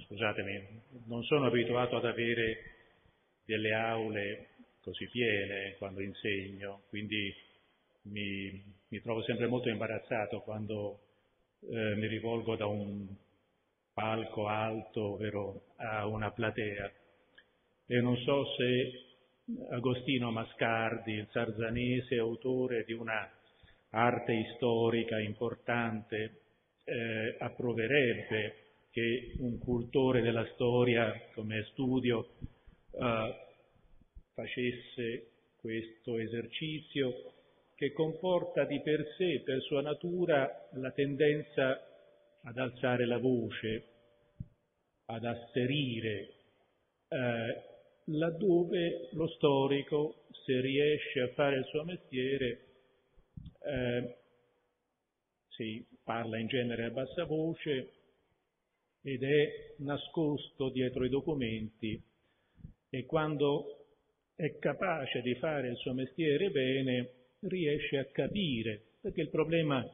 scusatemi, non sono abituato ad avere delle aule così piene quando insegno, quindi mi, mi trovo sempre molto imbarazzato quando eh, mi rivolgo da un palco alto, ovvero a una platea. E non so se Agostino Mascardi, il sarzanese, autore di una arte storica importante, eh, approverebbe che un cultore della storia come studio eh, facesse questo esercizio che comporta di per sé, per sua natura, la tendenza ad alzare la voce, ad asserire, eh, laddove lo storico, se riesce a fare il suo mestiere, eh, si parla in genere a bassa voce ed è nascosto dietro i documenti e quando è capace di fare il suo mestiere bene riesce a capire, perché il problema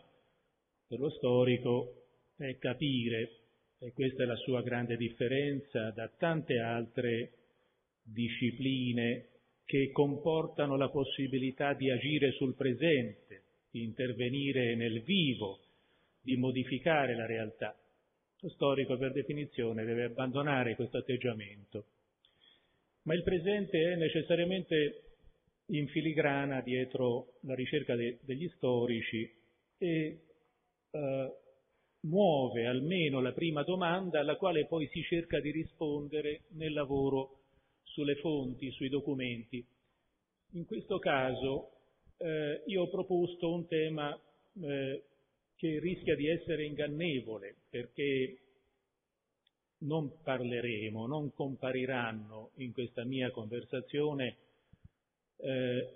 per lo storico è capire, e questa è la sua grande differenza da tante altre discipline che comportano la possibilità di agire sul presente, di intervenire nel vivo, di modificare la realtà. Lo storico per definizione deve abbandonare questo atteggiamento. Ma il presente è necessariamente in filigrana dietro la ricerca de- degli storici e eh, muove almeno la prima domanda alla quale poi si cerca di rispondere nel lavoro sulle fonti, sui documenti. In questo caso eh, io ho proposto un tema eh, che rischia di essere ingannevole perché non parleremo, non compariranno in questa mia conversazione eh,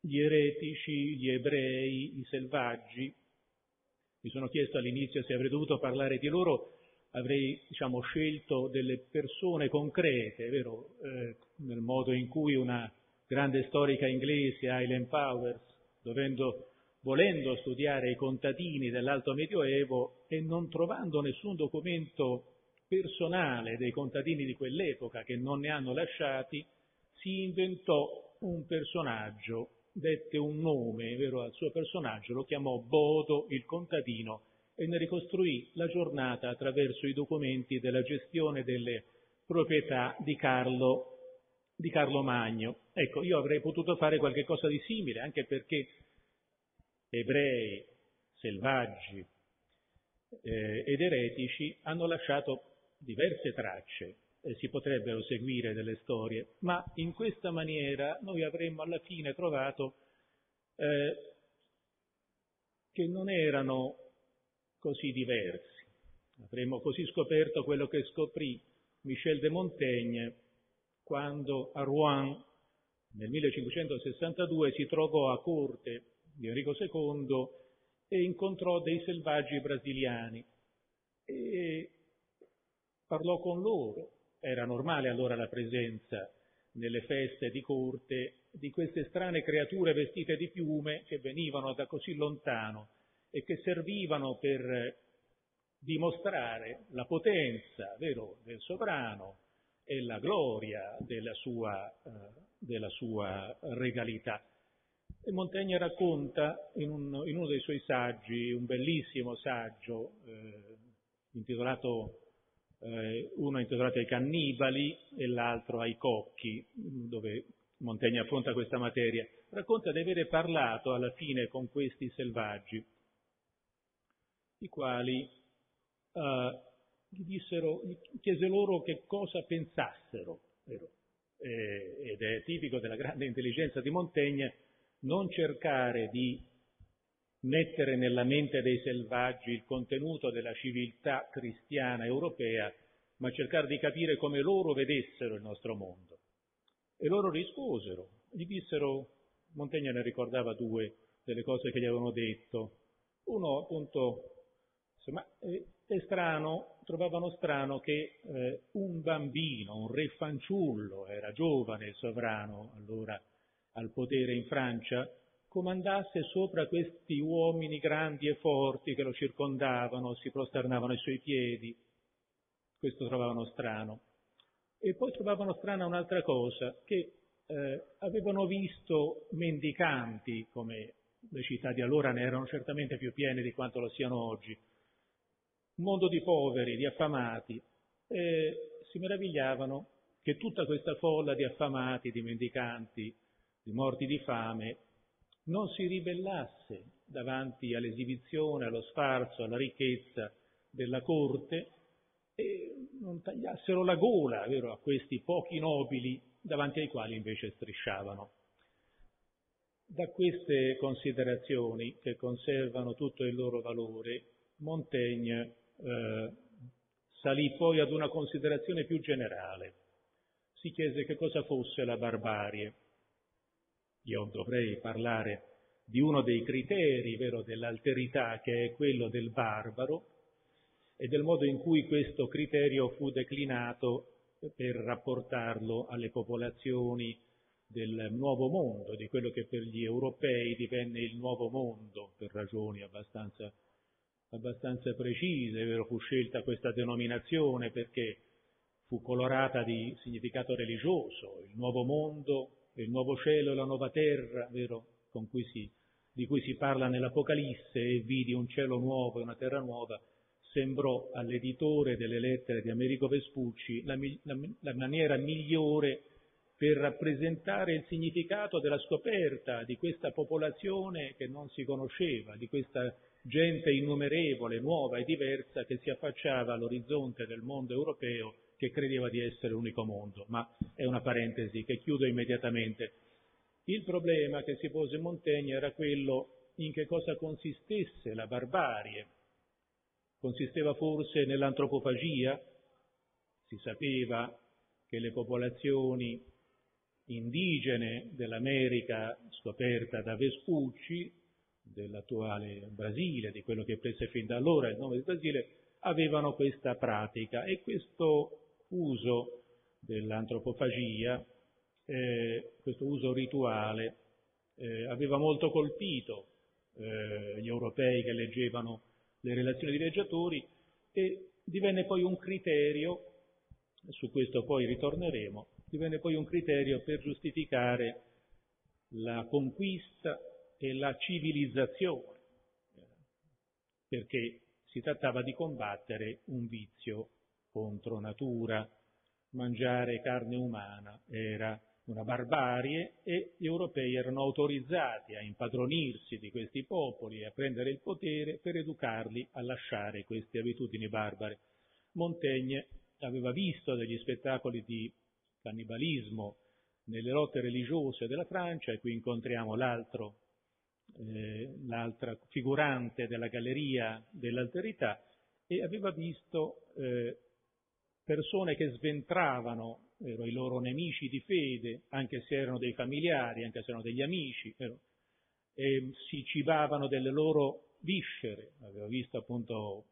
gli eretici, gli ebrei, i selvaggi. Mi sono chiesto all'inizio se avrei dovuto parlare di loro, avrei diciamo, scelto delle persone concrete, vero? Eh, nel modo in cui una grande storica inglese, Eileen Powers, dovendo, volendo studiare i contadini dell'Alto Medioevo e non trovando nessun documento personale dei contadini di quell'epoca che non ne hanno lasciati, si inventò un personaggio, dette un nome vero, al suo personaggio, lo chiamò Bodo il contadino e ne ricostruì la giornata attraverso i documenti della gestione delle proprietà di Carlo, di Carlo Magno. Ecco, io avrei potuto fare qualcosa di simile, anche perché ebrei, selvaggi eh, ed eretici hanno lasciato diverse tracce e si potrebbero seguire delle storie, ma in questa maniera noi avremmo alla fine trovato eh, che non erano così diversi. Avremmo così scoperto quello che scoprì Michel de Montaigne quando a Rouen nel 1562 si trovò a corte di Enrico II e incontrò dei selvaggi brasiliani e parlò con loro. Era normale allora la presenza nelle feste di corte di queste strane creature vestite di piume che venivano da così lontano e che servivano per dimostrare la potenza vero, del sovrano e la gloria della sua, eh, della sua regalità. E Montaigne racconta in, un, in, uno dei suoi saggi, un bellissimo saggio eh, intitolato eh, uno intitolato ai cannibali e l'altro ai cocchi, dove Montaigne affronta questa materia, racconta di avere parlato alla fine con questi selvaggi, i quali eh, gli dissero, gli chiese loro che cosa pensassero, eh, ed è tipico della grande intelligenza di Montaigne non cercare di mettere nella mente dei selvaggi il contenuto della civiltà cristiana europea, ma cercare di capire come loro vedessero il nostro mondo. E loro risposero, gli dissero, Montaigne ne ricordava due delle cose che gli avevano detto. Uno appunto, insomma, è strano, trovavano strano che eh, un bambino, un re fanciullo, era giovane il sovrano allora al potere in Francia, comandasse sopra questi uomini grandi e forti che lo circondavano, si prosternavano ai suoi piedi. questo trovavano strano. E poi trovavano strana un'altra cosa, che eh, avevano visto mendicanti, come le città di allora ne erano certamente più piene di quanto lo siano oggi, un mondo di poveri, di affamati, e si meravigliavano che tutta questa folla di affamati, di mendicanti, di morti di fame, non si ribellasse davanti all'esibizione, allo sfarzo, alla ricchezza della corte e non tagliassero la gola vero, a questi pochi nobili davanti ai quali invece strisciavano. Da queste considerazioni, che conservano tutto il loro valore, Montaigne eh, salì poi ad una considerazione più generale. Si chiese che cosa fosse la barbarie. Io dovrei parlare di uno dei criteri, vero, dell'alterità, che è quello del barbaro, e del modo in cui questo criterio fu declinato per rapportarlo alle popolazioni del nuovo mondo, di quello che per gli europei divenne il nuovo mondo, per ragioni abbastanza, abbastanza precise, vero? fu scelta questa denominazione perché fu colorata di significato religioso, il nuovo mondo, il nuovo cielo e la nuova terra, vero? Cui si, di cui si parla nell'Apocalisse, e vidi un cielo nuovo e una terra nuova, sembrò all'editore delle lettere di Americo Vespucci la, la, la maniera migliore per rappresentare il significato della scoperta di questa popolazione che non si conosceva, di questa gente innumerevole, nuova e diversa che si affacciava all'orizzonte del mondo europeo che credeva di essere l'unico mondo. Ma è una parentesi che chiudo immediatamente. Il problema che si pose Montaigne era quello in che cosa consistesse la barbarie. Consisteva forse nell'antropofagia? Si sapeva che le popolazioni indigene dell'America scoperta da Vespucci, dell'attuale Brasile, di quello che prese fin da allora il nome di Brasile, avevano questa pratica e questo uso dell'antropofagia, eh, questo uso rituale, eh, aveva molto colpito eh, gli europei che leggevano le relazioni di viaggiatori e divenne poi un criterio, su questo poi ritorneremo, divenne poi un criterio per giustificare la conquista e la civilizzazione, perché si trattava di combattere un vizio contro natura, mangiare carne umana era una barbarie e gli europei erano autorizzati a impadronirsi di questi popoli e a prendere il potere per educarli a lasciare queste abitudini barbare. Montaigne aveva visto degli spettacoli di cannibalismo nelle lotte religiose della Francia e qui incontriamo l'altro, eh, l'altra figurante della galleria dell'alterità e aveva visto eh, persone che sventravano vero, i loro nemici di fede, anche se erano dei familiari, anche se erano degli amici, vero, si cibavano delle loro viscere. Aveva visto appunto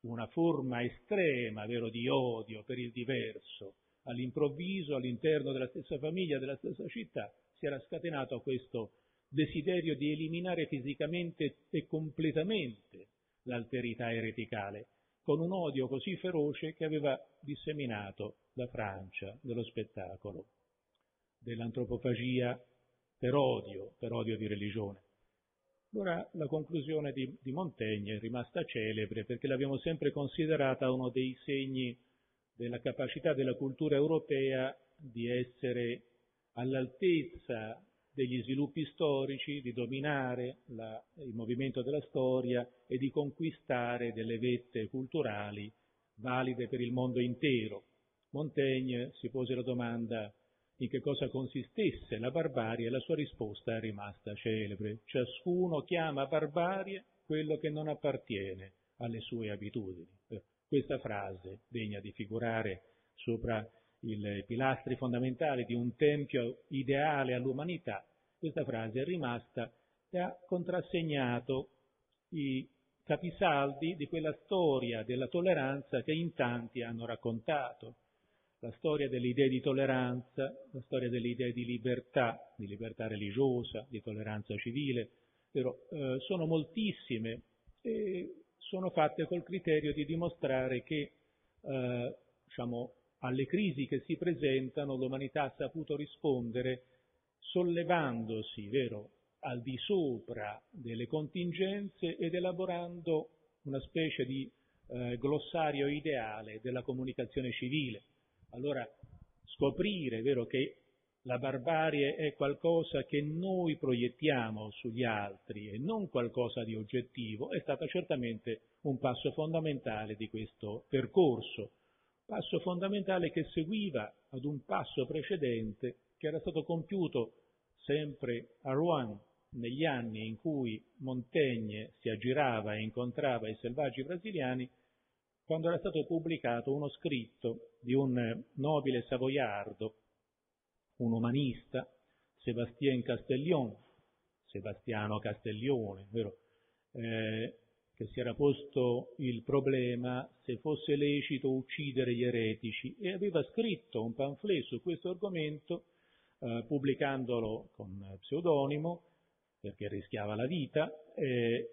una forma estrema vero, di odio per il diverso, all'improvviso, all'interno della stessa famiglia, della stessa città, si era scatenato questo desiderio di eliminare fisicamente e completamente l'alterità ereticale, con un odio così feroce che aveva disseminato la Francia dello spettacolo, dell'antropofagia per odio, per odio di religione. Allora la conclusione di, di Montaigne è rimasta celebre perché l'abbiamo sempre considerata uno dei segni della capacità della cultura europea di essere all'altezza degli sviluppi storici, di dominare la, il movimento della storia e di conquistare delle vette culturali valide per il mondo intero. Montaigne si pose la domanda in che cosa consistesse la barbarie e la sua risposta è rimasta celebre. Ciascuno chiama barbarie quello che non appartiene alle sue abitudini. Questa frase, degna di figurare sopra i pilastri fondamentali di un tempio ideale all'umanità, questa frase è rimasta e ha contrassegnato i capisaldi di quella storia della tolleranza che in tanti hanno raccontato. La storia delle idee di tolleranza, la storia delle idee di libertà, di libertà religiosa, di tolleranza civile, però, eh, sono moltissime e sono fatte col criterio di dimostrare che eh, diciamo, alle crisi che si presentano l'umanità ha saputo rispondere sollevandosi, vero, al di sopra delle contingenze ed elaborando una specie di eh, glossario ideale della comunicazione civile. Allora, scoprire, vero, che la barbarie è qualcosa che noi proiettiamo sugli altri e non qualcosa di oggettivo, è stato certamente un passo fondamentale di questo percorso, passo fondamentale che seguiva ad un passo precedente che era stato compiuto sempre a Rouen negli anni in cui Montaigne si aggirava e incontrava i selvaggi brasiliani, quando era stato pubblicato uno scritto di un nobile savoiardo, un umanista, Sébastien Castellion, Sebastiano Castiglione, vero? Eh, che si era posto il problema se fosse lecito uccidere gli eretici e aveva scritto un pamphlet su questo argomento, eh, pubblicandolo con pseudonimo, perché rischiava la vita, eh,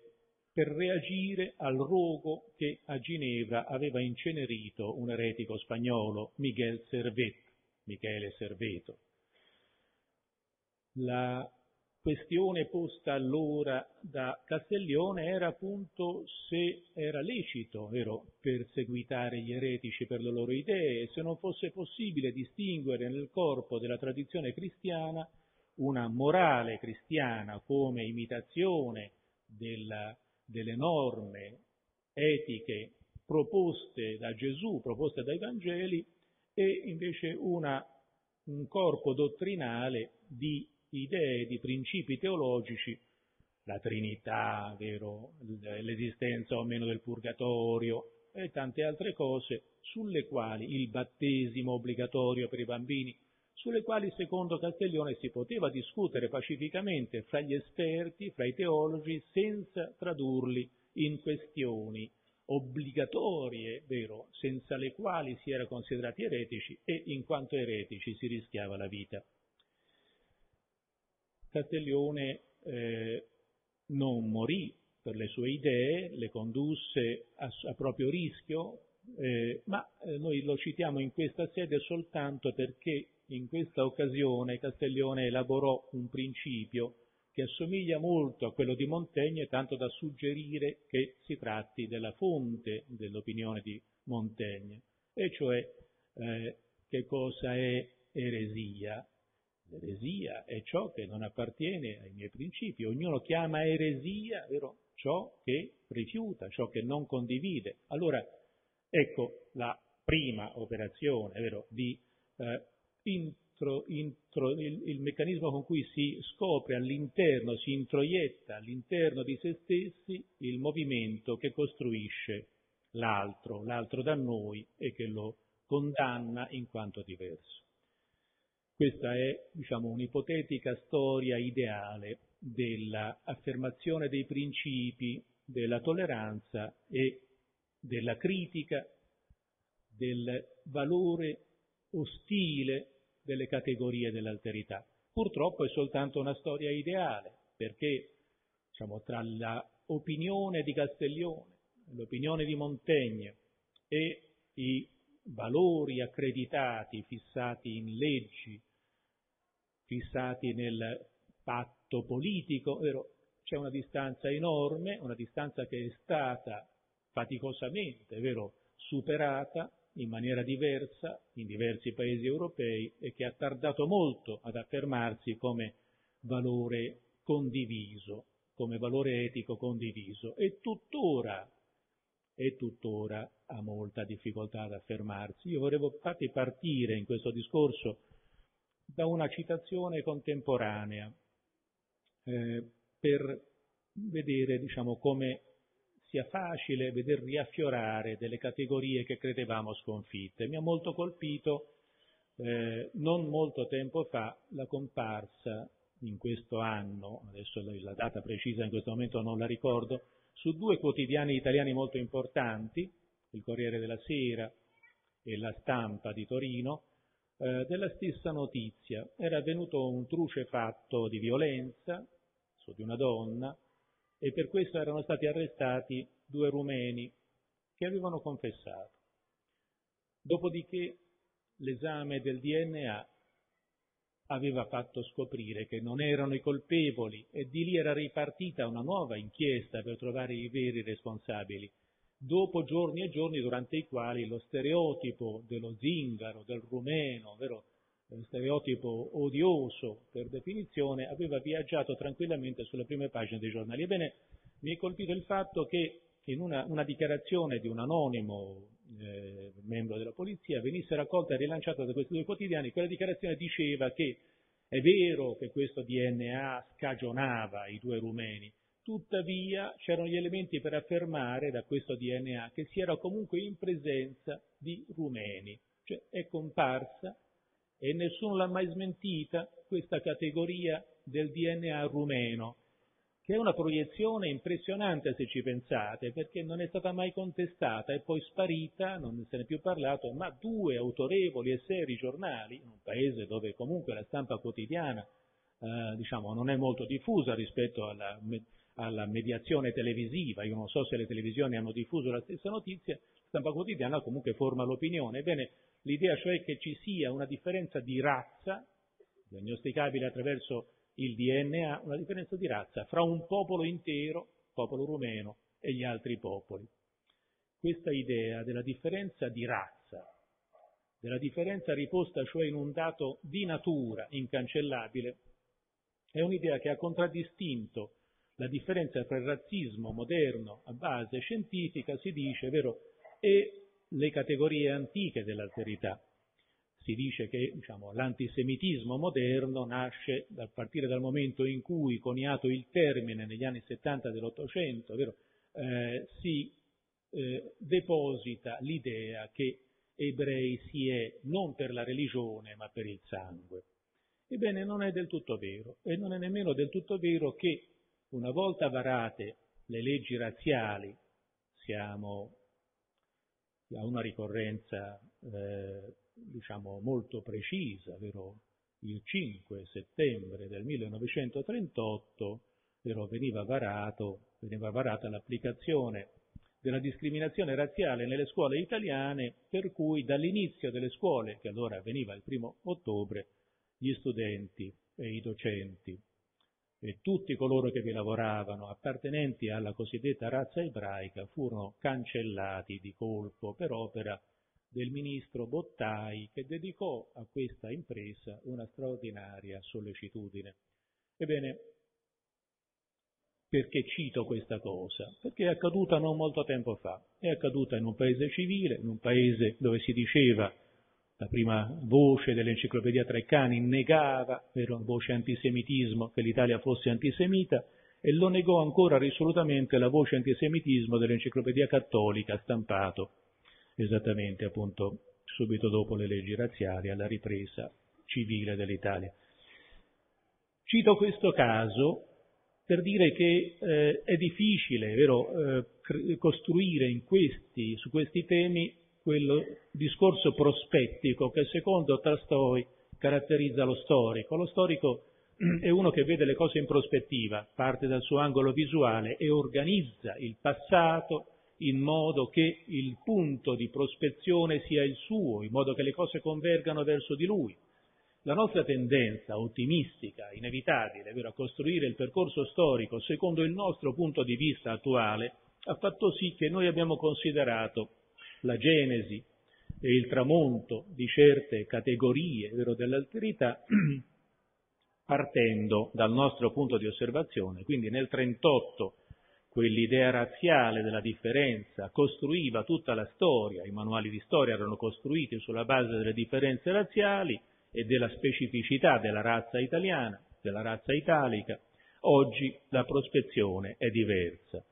per reagire al rogo che a Ginevra aveva incenerito un eretico spagnolo, Miguel Servet, Michele Serveto. La questione posta allora da Castiglione era appunto se era lecito vero, perseguitare gli eretici per le loro idee e se non fosse possibile distinguere nel corpo della tradizione cristiana una morale cristiana come imitazione della, delle norme etiche proposte da Gesù, proposte dai Vangeli, e invece una, un corpo dottrinale di idee, di principi teologici, la Trinità, vero, l'esistenza o meno del purgatorio e tante altre cose sulle quali il battesimo obbligatorio per i bambini sulle quali secondo Castiglione si poteva discutere pacificamente fra gli esperti, fra i teologi, senza tradurli in questioni obbligatorie, vero, senza le quali si era considerati eretici e in quanto eretici si rischiava la vita. Castiglione eh, non morì per le sue idee, le condusse a, a proprio rischio, eh, ma eh, noi lo citiamo in questa sede soltanto perché in questa occasione Castiglione elaborò un principio che assomiglia molto a quello di Montaigne, tanto da suggerire che si tratti della fonte dell'opinione di Montaigne, e cioè eh, che cosa è eresia. L'eresia è ciò che non appartiene ai miei principi. Ognuno chiama eresia vero, ciò che rifiuta, ciò che non condivide. Allora, ecco la prima operazione vero, di eh, intro, intro, il, il, meccanismo con cui si scopre all'interno, si introietta all'interno di se stessi il movimento che costruisce l'altro, l'altro da noi e che lo condanna in quanto diverso. Questa è, diciamo, un'ipotetica storia ideale dell'affermazione dei principi della tolleranza e della critica del valore ostile delle categorie dell'alterità. Purtroppo è soltanto una storia ideale, perché diciamo, tra l'opinione di Castiglione, l'opinione di Montaigne e i valori accreditati, fissati in leggi, fissati nel patto politico, vero? c'è una distanza enorme, una distanza che è stata faticosamente vero, superata in maniera diversa in diversi paesi europei e che ha tardato molto ad affermarsi come valore condiviso, come valore etico condiviso e tuttora, e tuttora ha molta difficoltà ad affermarsi. Io volevo infatti partire in questo discorso da una citazione contemporanea eh, per vedere diciamo, come sia facile veder riaffiorare delle categorie che credevamo sconfitte. Mi ha molto colpito eh, non molto tempo fa la comparsa in questo anno, adesso la data precisa in questo momento non la ricordo, su due quotidiani italiani molto importanti, il Corriere della Sera e la Stampa di Torino, eh, della stessa notizia. Era avvenuto un truce fatto di violenza su di una donna, e per questo erano stati arrestati due rumeni che avevano confessato. Dopodiché l'esame del DNA aveva fatto scoprire che non erano i colpevoli e di lì era ripartita una nuova inchiesta per trovare i veri responsabili. Dopo giorni e giorni durante i quali lo stereotipo dello zingaro, del rumeno, vero? lo stereotipo odioso per definizione, aveva viaggiato tranquillamente sulle prime pagine dei giornali. Ebbene, mi è colpito il fatto che in una, una dichiarazione di un anonimo eh, membro della polizia venisse raccolta e rilanciata da questi due quotidiani, quella dichiarazione diceva che è vero che questo DNA scagionava i due rumeni, tuttavia c'erano gli elementi per affermare da questo DNA che si era comunque in presenza di rumeni, cioè è comparsa e nessuno l'ha mai smentita questa categoria del DNA rumeno che è una proiezione impressionante se ci pensate, perché non è stata mai contestata, è poi sparita, non se ne è più parlato, ma due autorevoli e seri giornali, in un paese dove comunque la stampa quotidiana eh, diciamo, non è molto diffusa rispetto alla, alla, mediazione televisiva, io non so se le televisioni hanno diffuso la stessa notizia, la stampa quotidiana comunque forma l'opinione. Ebbene, l'idea cioè che ci sia una differenza di razza, diagnosticabile attraverso il DNA una differenza di razza fra un popolo intero, popolo rumeno, e gli altri popoli. Questa idea della differenza di razza, della differenza riposta cioè in un dato di natura incancellabile, è un'idea che ha contraddistinto la differenza tra il razzismo moderno a base scientifica, si dice, vero, e le categorie antiche dell'alterità si dice che diciamo, l'antisemitismo moderno nasce a partire dal momento in cui, coniato il termine negli anni 70 dell'Ottocento, eh, si eh, deposita l'idea che ebrei si è non per la religione ma per il sangue. Ebbene, non è del tutto vero e non è nemmeno del tutto vero che una volta varate le leggi razziali, siamo a una ricorrenza eh, diciamo, molto precisa, vero? il 5 settembre del 1938 vero? Veniva, varato, veniva varata l'applicazione della discriminazione razziale nelle scuole italiane, per cui dall'inizio delle scuole, che allora avveniva il primo ottobre, gli studenti e i docenti e tutti coloro che vi lavoravano, appartenenti alla cosiddetta razza ebraica, furono cancellati di colpo per opera del ministro Bottai che dedicò a questa impresa una straordinaria sollecitudine. Ebbene, perché cito questa cosa? Perché è accaduta non molto tempo fa, è accaduta in un paese civile, in un paese dove si diceva, la prima voce dell'enciclopedia Treccani negava, per una voce antisemitismo, che l'Italia fosse antisemita, e lo negò ancora risolutamente la voce antisemitismo dell'enciclopedia cattolica stampato esattamente appunto subito dopo le leggi razziali alla ripresa civile dell'Italia. Cito questo caso per dire che eh, è difficile vero, eh, costruire questi, su questi temi quel discorso prospettico che secondo Tolstoi caratterizza lo storico. Lo storico è uno che vede le cose in prospettiva, parte dal suo angolo visuale e organizza il passato in modo che il punto di prospezione sia il suo, in modo che le cose convergano verso di lui. La nostra tendenza ottimistica, inevitabile, a costruire il percorso storico secondo il nostro punto di vista attuale, ha fatto sì che noi abbiamo considerato la genesi e il tramonto di certe categorie vero, dell'alterità partendo dal nostro punto di osservazione. Quindi nel 1938 quell'idea razziale della differenza costruiva tutta la storia, i manuali di storia erano costruiti sulla base delle differenze razziali e della specificità della razza italiana, della razza italica, oggi la prospezione è diversa.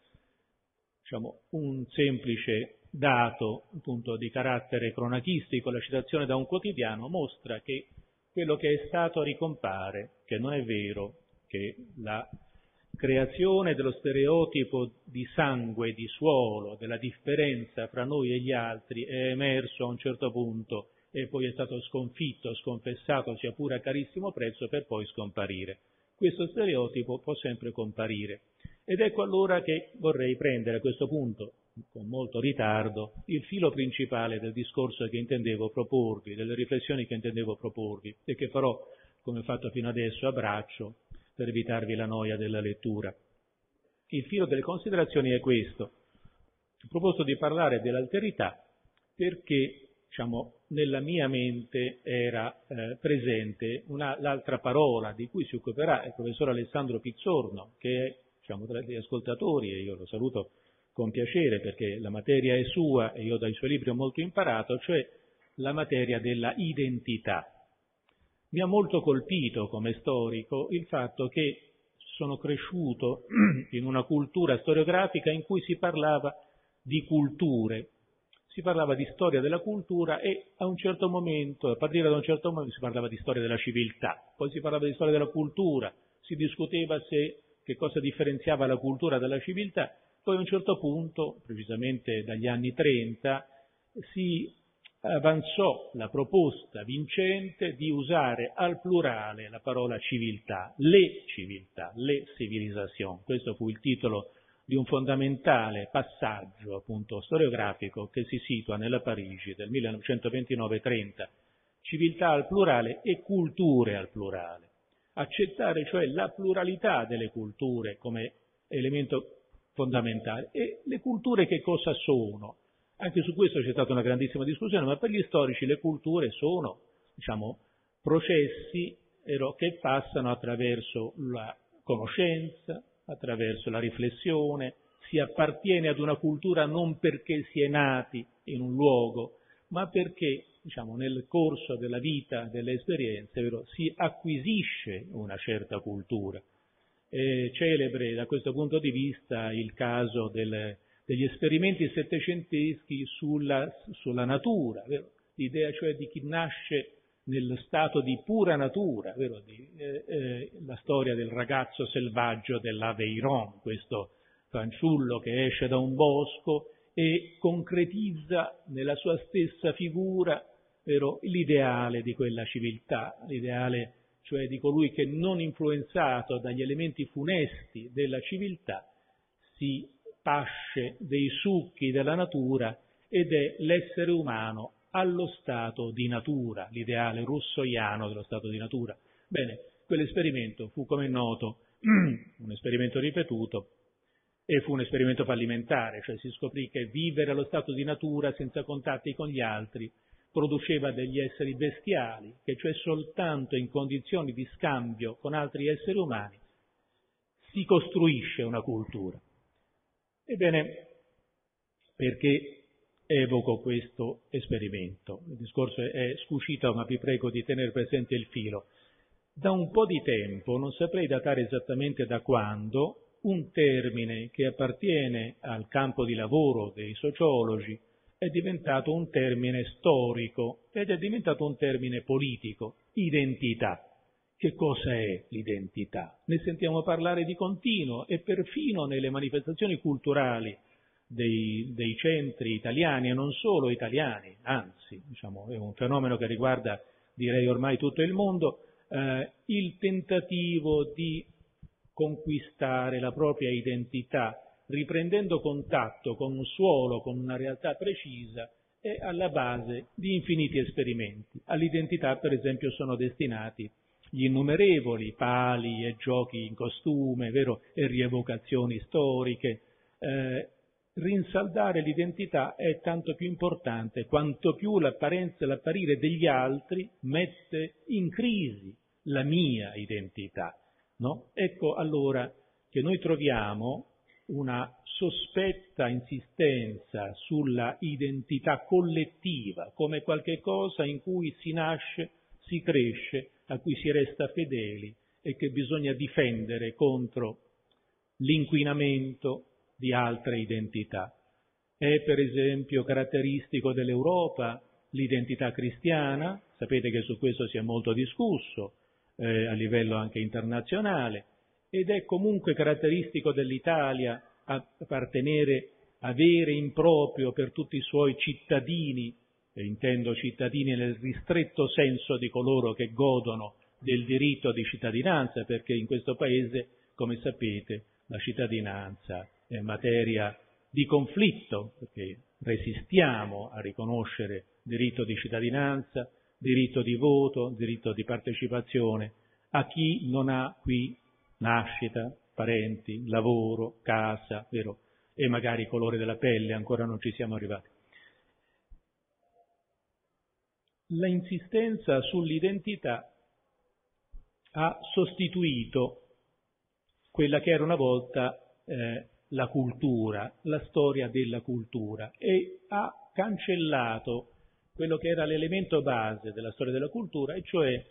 Diciamo, un semplice dato appunto, di carattere cronachistico, la citazione da un quotidiano, mostra che quello che è stato ricompare, che non è vero che la creazione dello stereotipo di sangue, di suolo, della differenza fra noi e gli altri è emerso a un certo punto e poi è stato sconfitto, sconfessato, sia pure a carissimo prezzo, per poi scomparire. Questo stereotipo può sempre comparire. Ed ecco allora che vorrei prendere a questo punto con molto ritardo, il filo principale del discorso che intendevo proporvi, delle riflessioni che intendevo proporvi e che farò, come ho fatto fino adesso, a braccio per evitarvi la noia della lettura. Il filo delle considerazioni è questo. Ho proposto di parlare dell'alterità perché, diciamo, nella mia mente era eh, presente una, l'altra parola di cui si occuperà il professor Alessandro Pizzorno, che è diciamo, tra gli ascoltatori, e io lo saluto con piacere perché la materia è sua e io dai suoi libri ho molto imparato, cioè la materia della identità. Mi ha molto colpito come storico il fatto che sono cresciuto in una cultura storiografica in cui si parlava di culture, si parlava di storia della cultura e a un certo momento, a partire da un certo momento, si parlava di storia della civiltà, poi si parlava di storia della cultura, si discuteva se che cosa differenziava la cultura dalla civiltà, poi a un certo punto, precisamente dagli anni 30, si avanzò la proposta vincente di usare al plurale la parola civiltà, le civiltà, le civilizzazioni. Questo fu il titolo di un fondamentale passaggio appunto storiografico che si situa nella Parigi del 1929-30, civiltà al plurale e culture al plurale. Accettare cioè la pluralità delle culture come elemento fondamentale. E le culture che cosa sono? Anche su questo c'è stata una grandissima discussione, ma per gli storici le culture sono, diciamo, processi che passano attraverso la conoscenza, attraverso la riflessione, si appartiene ad una cultura non perché si è nati in un luogo, ma perché diciamo, nel corso della vita, delle esperienze, si acquisisce una certa cultura. È celebre da questo punto di vista il caso del, degli esperimenti settecenteschi sulla, sulla natura, vero? l'idea cioè di chi nasce nello stato di pura natura, di, eh, eh, la storia del ragazzo selvaggio dell'Aveyron, questo fanciullo che esce da un bosco e concretizza nella sua stessa figura vero, l'ideale di quella civiltà, l'ideale cioè di colui che non influenzato dagli elementi funesti della civiltà si pasce dei succhi della natura ed è l'essere umano allo stato di natura, l'ideale russoiano dello stato di natura. Bene, quell'esperimento fu, come è noto, un esperimento ripetuto e fu un esperimento fallimentare, cioè si scoprì che vivere allo stato di natura senza contatti con gli altri produceva degli esseri bestiali, che cioè soltanto in condizioni di scambio con altri esseri umani si costruisce una cultura. Ebbene, perché evoco questo esperimento. Il discorso è scucito, ma vi prego di tenere presente il filo. Da un po' di tempo, non saprei datare esattamente da quando, un termine che appartiene al campo di lavoro dei sociologi è diventato un termine storico ed è diventato un termine politico, identità. Che cosa è l'identità? Ne sentiamo parlare di continuo e perfino nelle manifestazioni culturali dei, dei, centri italiani e non solo italiani, anzi diciamo, è un fenomeno che riguarda direi ormai tutto il mondo, eh, il tentativo di conquistare la propria identità riprendendo contatto con un suolo, con una realtà precisa, è alla base di infiniti esperimenti. All'identità, per esempio, sono destinati gli innumerevoli pali e giochi in costume, vero? e rievocazioni storiche, eh, rinsaldare l'identità è tanto più importante quanto più l'apparenza e l'apparire degli altri mette in crisi la mia identità. No? Ecco allora che noi troviamo una sospetta insistenza sulla identità collettiva come qualche cosa in cui si nasce, si cresce, a cui si resta fedeli e che bisogna difendere contro l'inquinamento di altre identità. È per esempio caratteristico dell'Europa l'identità cristiana, sapete che su questo si è molto discusso eh, a livello anche internazionale, ed è comunque caratteristico dell'Italia appartenere, avere in proprio per tutti i suoi cittadini, e intendo cittadini nel ristretto senso di coloro che godono del diritto di cittadinanza, perché in questo Paese, come sapete, la cittadinanza è materia di conflitto, perché resistiamo a riconoscere diritto di cittadinanza, diritto di voto, diritto di partecipazione a chi non ha qui nascita, parenti, lavoro, casa, vero? E magari colore della pelle, ancora non ci siamo arrivati. La insistenza sull'identità ha sostituito quella che era una volta eh, la cultura, la storia della cultura e ha cancellato quello che era l'elemento base della storia della cultura, e cioè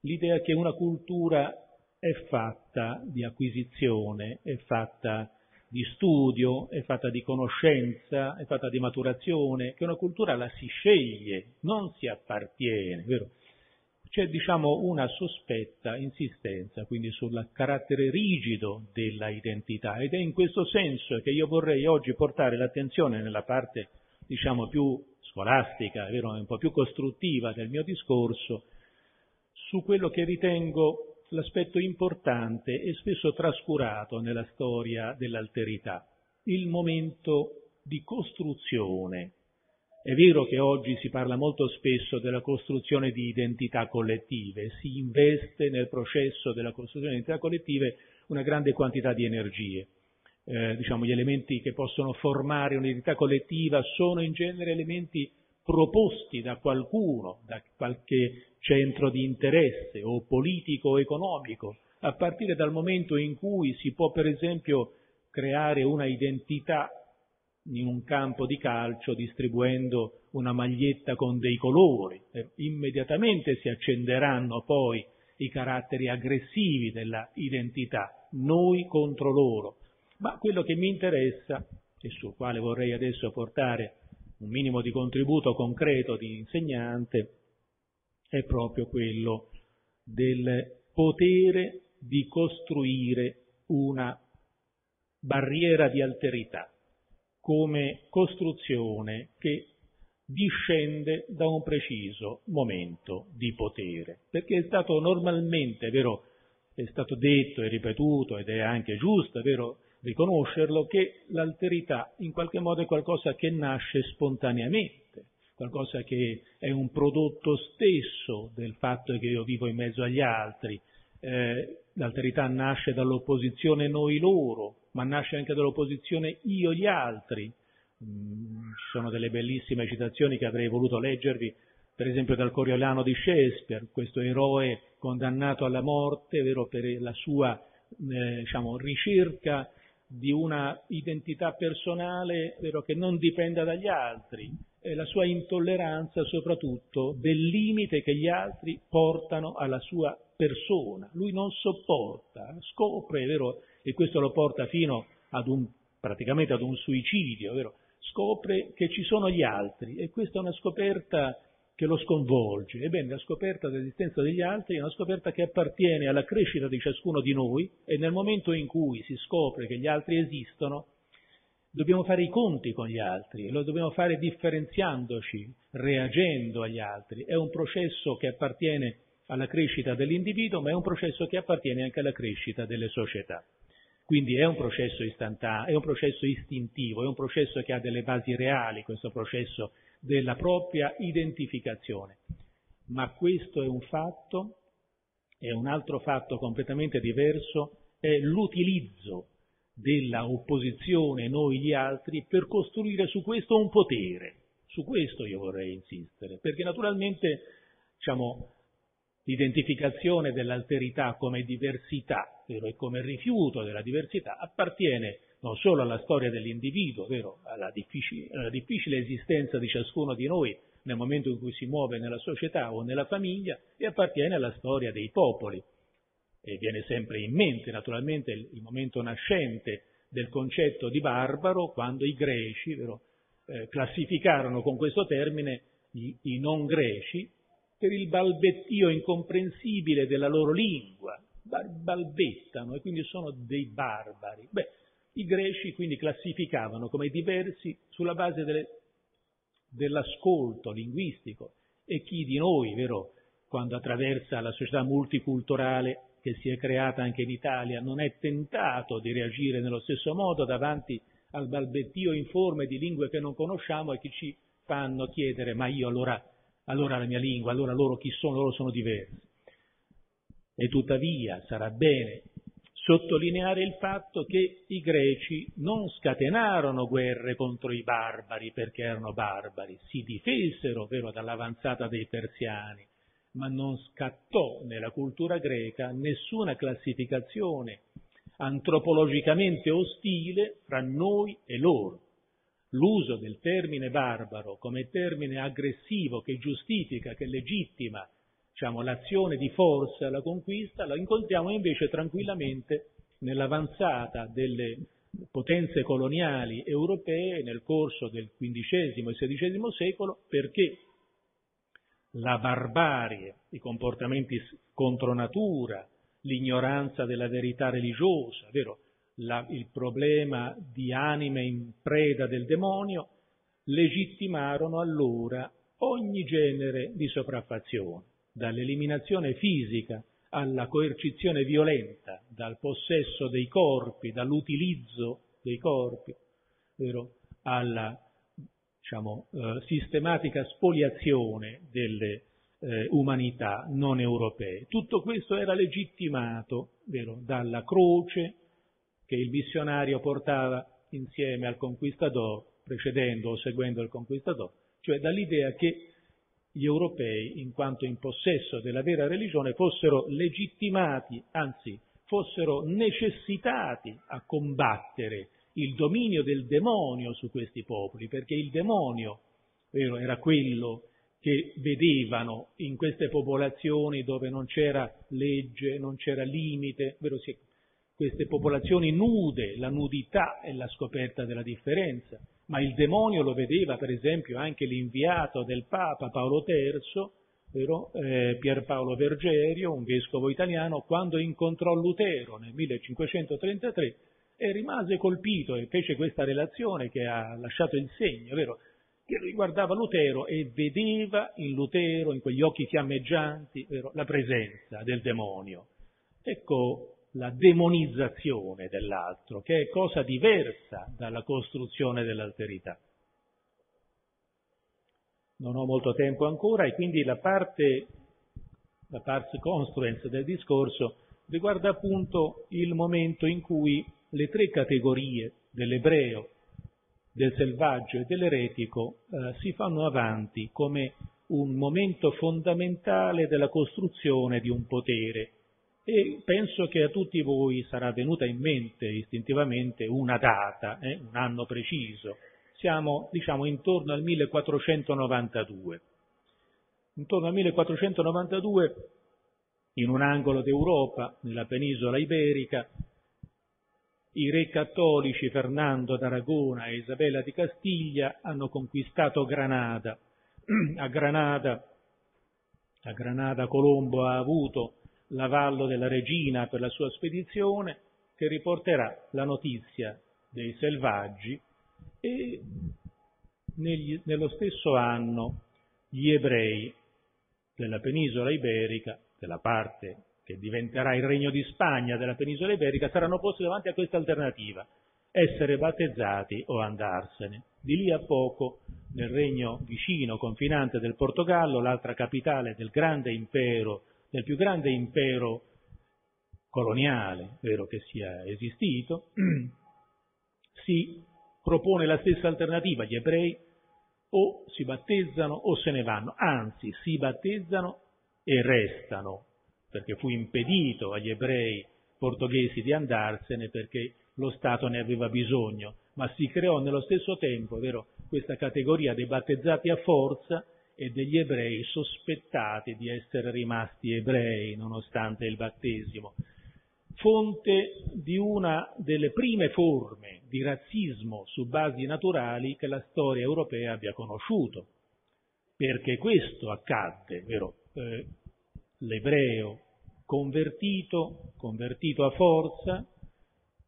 l'idea che una cultura è fatta di acquisizione, è fatta di studio, è fatta di conoscenza, è fatta di maturazione, che una cultura la si sceglie, non si appartiene, vero? C'è diciamo una sospetta insistenza quindi sul carattere rigido della identità ed è in questo senso che io vorrei oggi portare l'attenzione nella parte diciamo più scolastica, vero, un po' più costruttiva del mio discorso, su quello che ritengo l'aspetto importante e spesso trascurato nella storia dell'alterità, il momento di costruzione è vero che oggi si parla molto spesso della costruzione di identità collettive, si investe nel processo della costruzione di identità collettive una grande quantità di energie. Eh, diciamo, gli elementi che possono formare un'identità collettiva sono in genere elementi proposti da qualcuno, da qualche centro di interesse o politico o economico, a partire dal momento in cui si può per esempio creare una identità in un campo di calcio distribuendo una maglietta con dei colori. Immediatamente si accenderanno poi i caratteri aggressivi della identità, noi contro loro. Ma quello che mi interessa, e sul quale vorrei adesso portare un minimo di contributo concreto di insegnante, è proprio quello del potere di costruire una barriera di alterità come costruzione che discende da un preciso momento di potere, perché è stato normalmente, è vero, è stato detto e ripetuto ed è anche giusto, è vero, riconoscerlo, che l'alterità in qualche modo è qualcosa che nasce spontaneamente, qualcosa che è un prodotto stesso del fatto che io vivo in mezzo agli altri. Eh, l'alterità nasce dall'opposizione noi-loro, ma nasce anche dall'opposizione io-gli altri. Mm, ci sono delle bellissime citazioni che avrei voluto leggervi, per esempio dal Coriolano di Shakespeare, questo eroe condannato alla morte, vero, per la sua eh, diciamo, ricerca di una identità personale vero, che non dipenda dagli altri, e la sua intolleranza soprattutto del limite che gli altri portano alla sua persona. Lui non sopporta, scopre, vero, e questo lo porta fino ad un, praticamente ad un suicidio, vero? scopre che ci sono gli altri e questa è una scoperta che lo sconvolge. Ebbene, la scoperta dell'esistenza degli altri è una scoperta che appartiene alla crescita di ciascuno di noi e nel momento in cui si scopre che gli altri esistono, dobbiamo fare i conti con gli altri e lo dobbiamo fare differenziandoci, reagendo agli altri. È un processo che appartiene alla crescita dell'individuo, ma è un processo che appartiene anche alla crescita delle società. Quindi è un processo istantaneo, è un processo istintivo, è un processo che ha delle basi reali, questo processo della propria identificazione. Ma questo è un fatto, e un altro fatto completamente diverso è l'utilizzo della opposizione noi gli altri per costruire su questo un potere. Su questo io vorrei insistere, perché naturalmente diciamo, l'identificazione dell'alterità come diversità e come rifiuto della diversità appartiene non solo alla storia dell'individuo, vero, alla, difficile, alla difficile esistenza di ciascuno di noi nel momento in cui si muove nella società o nella famiglia e appartiene alla storia dei popoli. E viene sempre in mente naturalmente il, il momento nascente del concetto di barbaro quando i greci vero, eh, classificarono con questo termine i, i non greci per il balbettio incomprensibile della loro lingua, balbettano e quindi sono dei barbari. Beh, i greci quindi classificavano come diversi sulla base delle, dell'ascolto linguistico e chi di noi, vero, quando attraversa la società multiculturale che si è creata anche in Italia, non è tentato di reagire nello stesso modo davanti al balbettio informe di lingue che non conosciamo e che ci fanno chiedere ma io allora, allora la mia lingua, allora loro chi sono, loro sono diversi. E tuttavia sarà bene sottolineare il fatto che i greci non scatenarono guerre contro i barbari perché erano barbari, si difesero vero, dall'avanzata dei persiani, ma non scattò nella cultura greca nessuna classificazione antropologicamente ostile fra noi e loro. L'uso del termine barbaro come termine aggressivo che giustifica, che legittima diciamo, l'azione di forza, la conquista, la incontriamo invece tranquillamente nell'avanzata delle potenze coloniali europee nel corso del XV e XVI secolo perché la barbarie, i comportamenti contro natura, l'ignoranza della verità religiosa, vero? La, il problema di anime in preda del demonio, legittimarono allora ogni genere di sopraffazione, dall'eliminazione fisica alla coercizione violenta, dal possesso dei corpi, dall'utilizzo dei corpi, vero? alla diciamo, eh, sistematica spoliazione delle eh, umanità non europee. Tutto questo era legittimato vero, dalla croce che il missionario portava insieme al conquistador, precedendo o seguendo il conquistador, cioè dall'idea che gli europei, in quanto in possesso della vera religione, fossero legittimati, anzi fossero necessitati a combattere il dominio del demonio su questi popoli, perché il demonio vero, era quello che vedevano in queste popolazioni dove non c'era legge, non c'era limite, vero, queste popolazioni nude, la nudità è la scoperta della differenza, ma il demonio lo vedeva per esempio anche l'inviato del Papa Paolo III, vero, eh, Pierpaolo Vergerio, un vescovo italiano, quando incontrò Lutero nel 1533 e rimase colpito e fece questa relazione che ha lasciato il segno, vero? che riguardava Lutero e vedeva in Lutero, in quegli occhi fiammeggianti, vero? la presenza del demonio. Ecco la demonizzazione dell'altro, che è cosa diversa dalla costruzione dell'alterità. Non ho molto tempo ancora e quindi la parte, la parte construence del discorso riguarda appunto il momento in cui le tre categorie dell'ebreo, del selvaggio e dell'eretico eh, si fanno avanti come un momento fondamentale della costruzione di un potere e penso che a tutti voi sarà venuta in mente istintivamente una data, eh, un anno preciso. Siamo, diciamo, intorno al 1492. Intorno al 1492, in un angolo d'Europa, nella penisola iberica, i re cattolici Fernando d'Aragona e Isabella di Castiglia hanno conquistato Granada. A Granada, a Granada Colombo ha avuto l'avallo della regina per la sua spedizione che riporterà la notizia dei selvaggi e negli, nello stesso anno gli ebrei della penisola iberica, della parte che diventerà il regno di Spagna della penisola iberica, saranno posti davanti a questa alternativa, essere battezzati o andarsene. Di lì a poco, nel regno vicino, confinante del Portogallo, l'altra capitale del grande impero, del più grande impero coloniale, vero che sia esistito, si propone la stessa alternativa, gli ebrei o si battezzano o se ne vanno, anzi si battezzano e restano perché fu impedito agli ebrei portoghesi di andarsene perché lo Stato ne aveva bisogno, ma si creò nello stesso tempo vero, questa categoria dei battezzati a forza e degli ebrei sospettati di essere rimasti ebrei nonostante il battesimo, fonte di una delle prime forme di razzismo su basi naturali che la storia europea abbia conosciuto, perché questo accadde, vero? Eh, l'ebreo convertito, convertito a forza,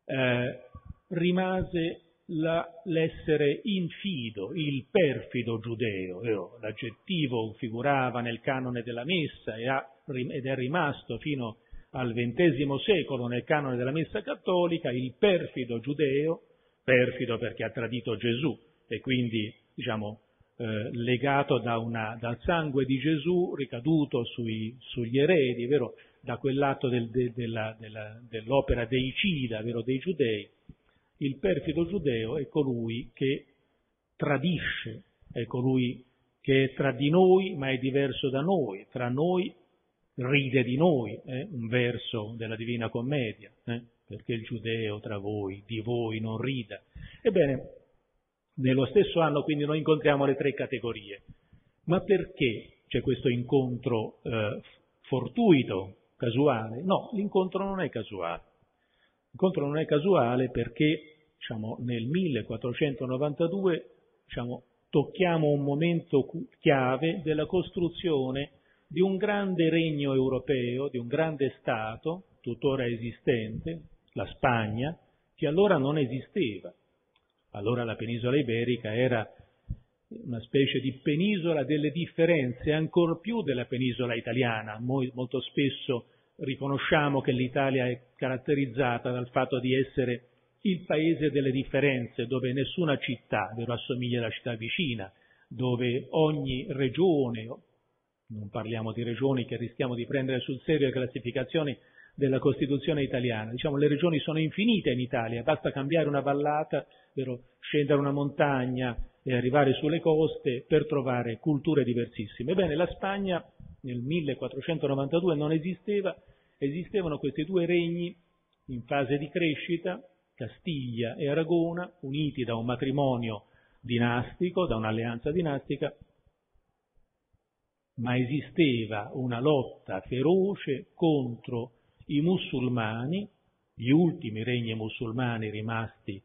eh, rimase la, l'essere infido, il perfido giudeo. L'aggettivo figurava nel canone della messa ed è rimasto fino al XX secolo nel canone della messa cattolica, il perfido giudeo perfido perché ha tradito Gesù e quindi diciamo, eh, legato da una, dal sangue di Gesù ricaduto sui, sugli eredi, vero? da quell'atto del, de, della, della, dell'opera deicida vero? dei giudei, il perfido giudeo è colui che tradisce, è colui che è tra di noi ma è diverso da noi, tra noi ride di noi, eh? un verso della Divina Commedia, eh? perché il giudeo tra voi, di voi non rida. Ebbene, nello stesso anno quindi noi incontriamo le tre categorie. Ma perché c'è questo incontro eh, fortuito, casuale? No, l'incontro non è casuale. L'incontro non è casuale perché diciamo, nel 1492 diciamo, tocchiamo un momento chiave della costruzione di un grande regno europeo, di un grande Stato, tuttora esistente, la Spagna, che allora non esisteva. Allora la penisola iberica era una specie di penisola delle differenze, ancor più della penisola italiana. Molto spesso riconosciamo che l'Italia è caratterizzata dal fatto di essere il paese delle differenze, dove nessuna città vero, assomiglia alla città vicina, dove ogni regione, non parliamo di regioni che rischiamo di prendere sul serio le classificazioni della Costituzione italiana, diciamo le regioni sono infinite in Italia, basta cambiare una vallata, vero, scendere una montagna e arrivare sulle coste per trovare culture diversissime. Ebbene, la Spagna nel 1492 non esisteva, esistevano questi due regni in fase di crescita, Castiglia e Aragona, uniti da un matrimonio dinastico, da un'alleanza dinastica, ma esisteva una lotta feroce contro i musulmani, gli ultimi regni musulmani rimasti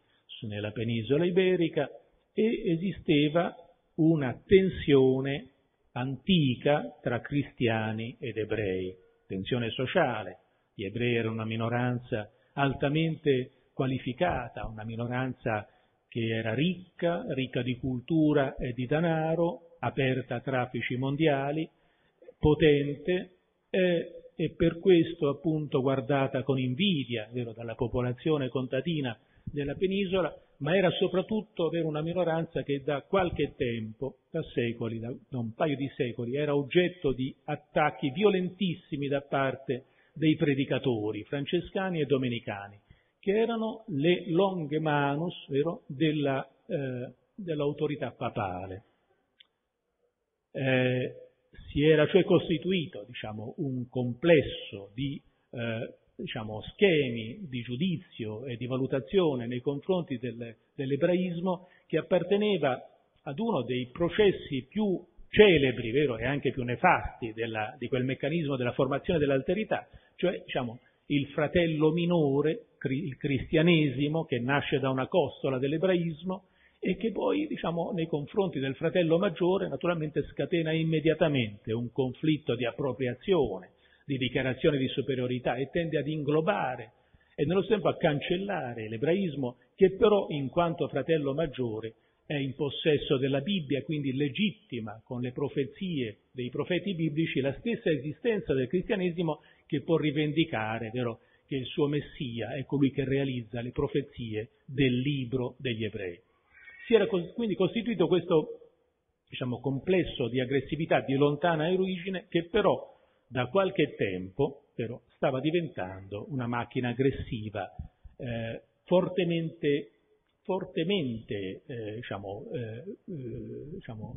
nella penisola iberica, e esisteva una tensione antica tra cristiani ed ebrei, tensione sociale. Gli ebrei erano una minoranza altamente qualificata, una minoranza che era ricca, ricca di cultura e di denaro, aperta a traffici mondiali, potente e, e per questo appunto guardata con invidia vero, dalla popolazione contadina della penisola, ma era soprattutto vero, una minoranza che da qualche tempo, da secoli, da, da un paio di secoli, era oggetto di attacchi violentissimi da parte dei predicatori francescani e domenicani, che erano le longhe manus vero, della, eh, dell'autorità papale. Eh, si era cioè costituito diciamo, un complesso di eh, diciamo, schemi di giudizio e di valutazione nei confronti del, dell'ebraismo che apparteneva ad uno dei processi più celebri vero, e anche più nefasti della, di quel meccanismo della formazione dell'alterità, cioè diciamo, il fratello minore, il cristianesimo, che nasce da una costola dell'ebraismo e che poi, diciamo, nei confronti del fratello maggiore, naturalmente scatena immediatamente un conflitto di appropriazione, di dichiarazione di superiorità e tende ad inglobare e nello stesso tempo a cancellare l'ebraismo che però in quanto fratello maggiore è in possesso della Bibbia, quindi legittima con le profezie dei profeti biblici la stessa esistenza del cristianesimo che può rivendicare vero, che il suo Messia è colui che realizza le profezie del libro degli ebrei. Si era quindi costituito questo diciamo, complesso di aggressività di lontana origine che però da qualche tempo però, stava diventando una macchina aggressiva eh, fortemente, fortemente eh, diciamo, eh, eh diciamo,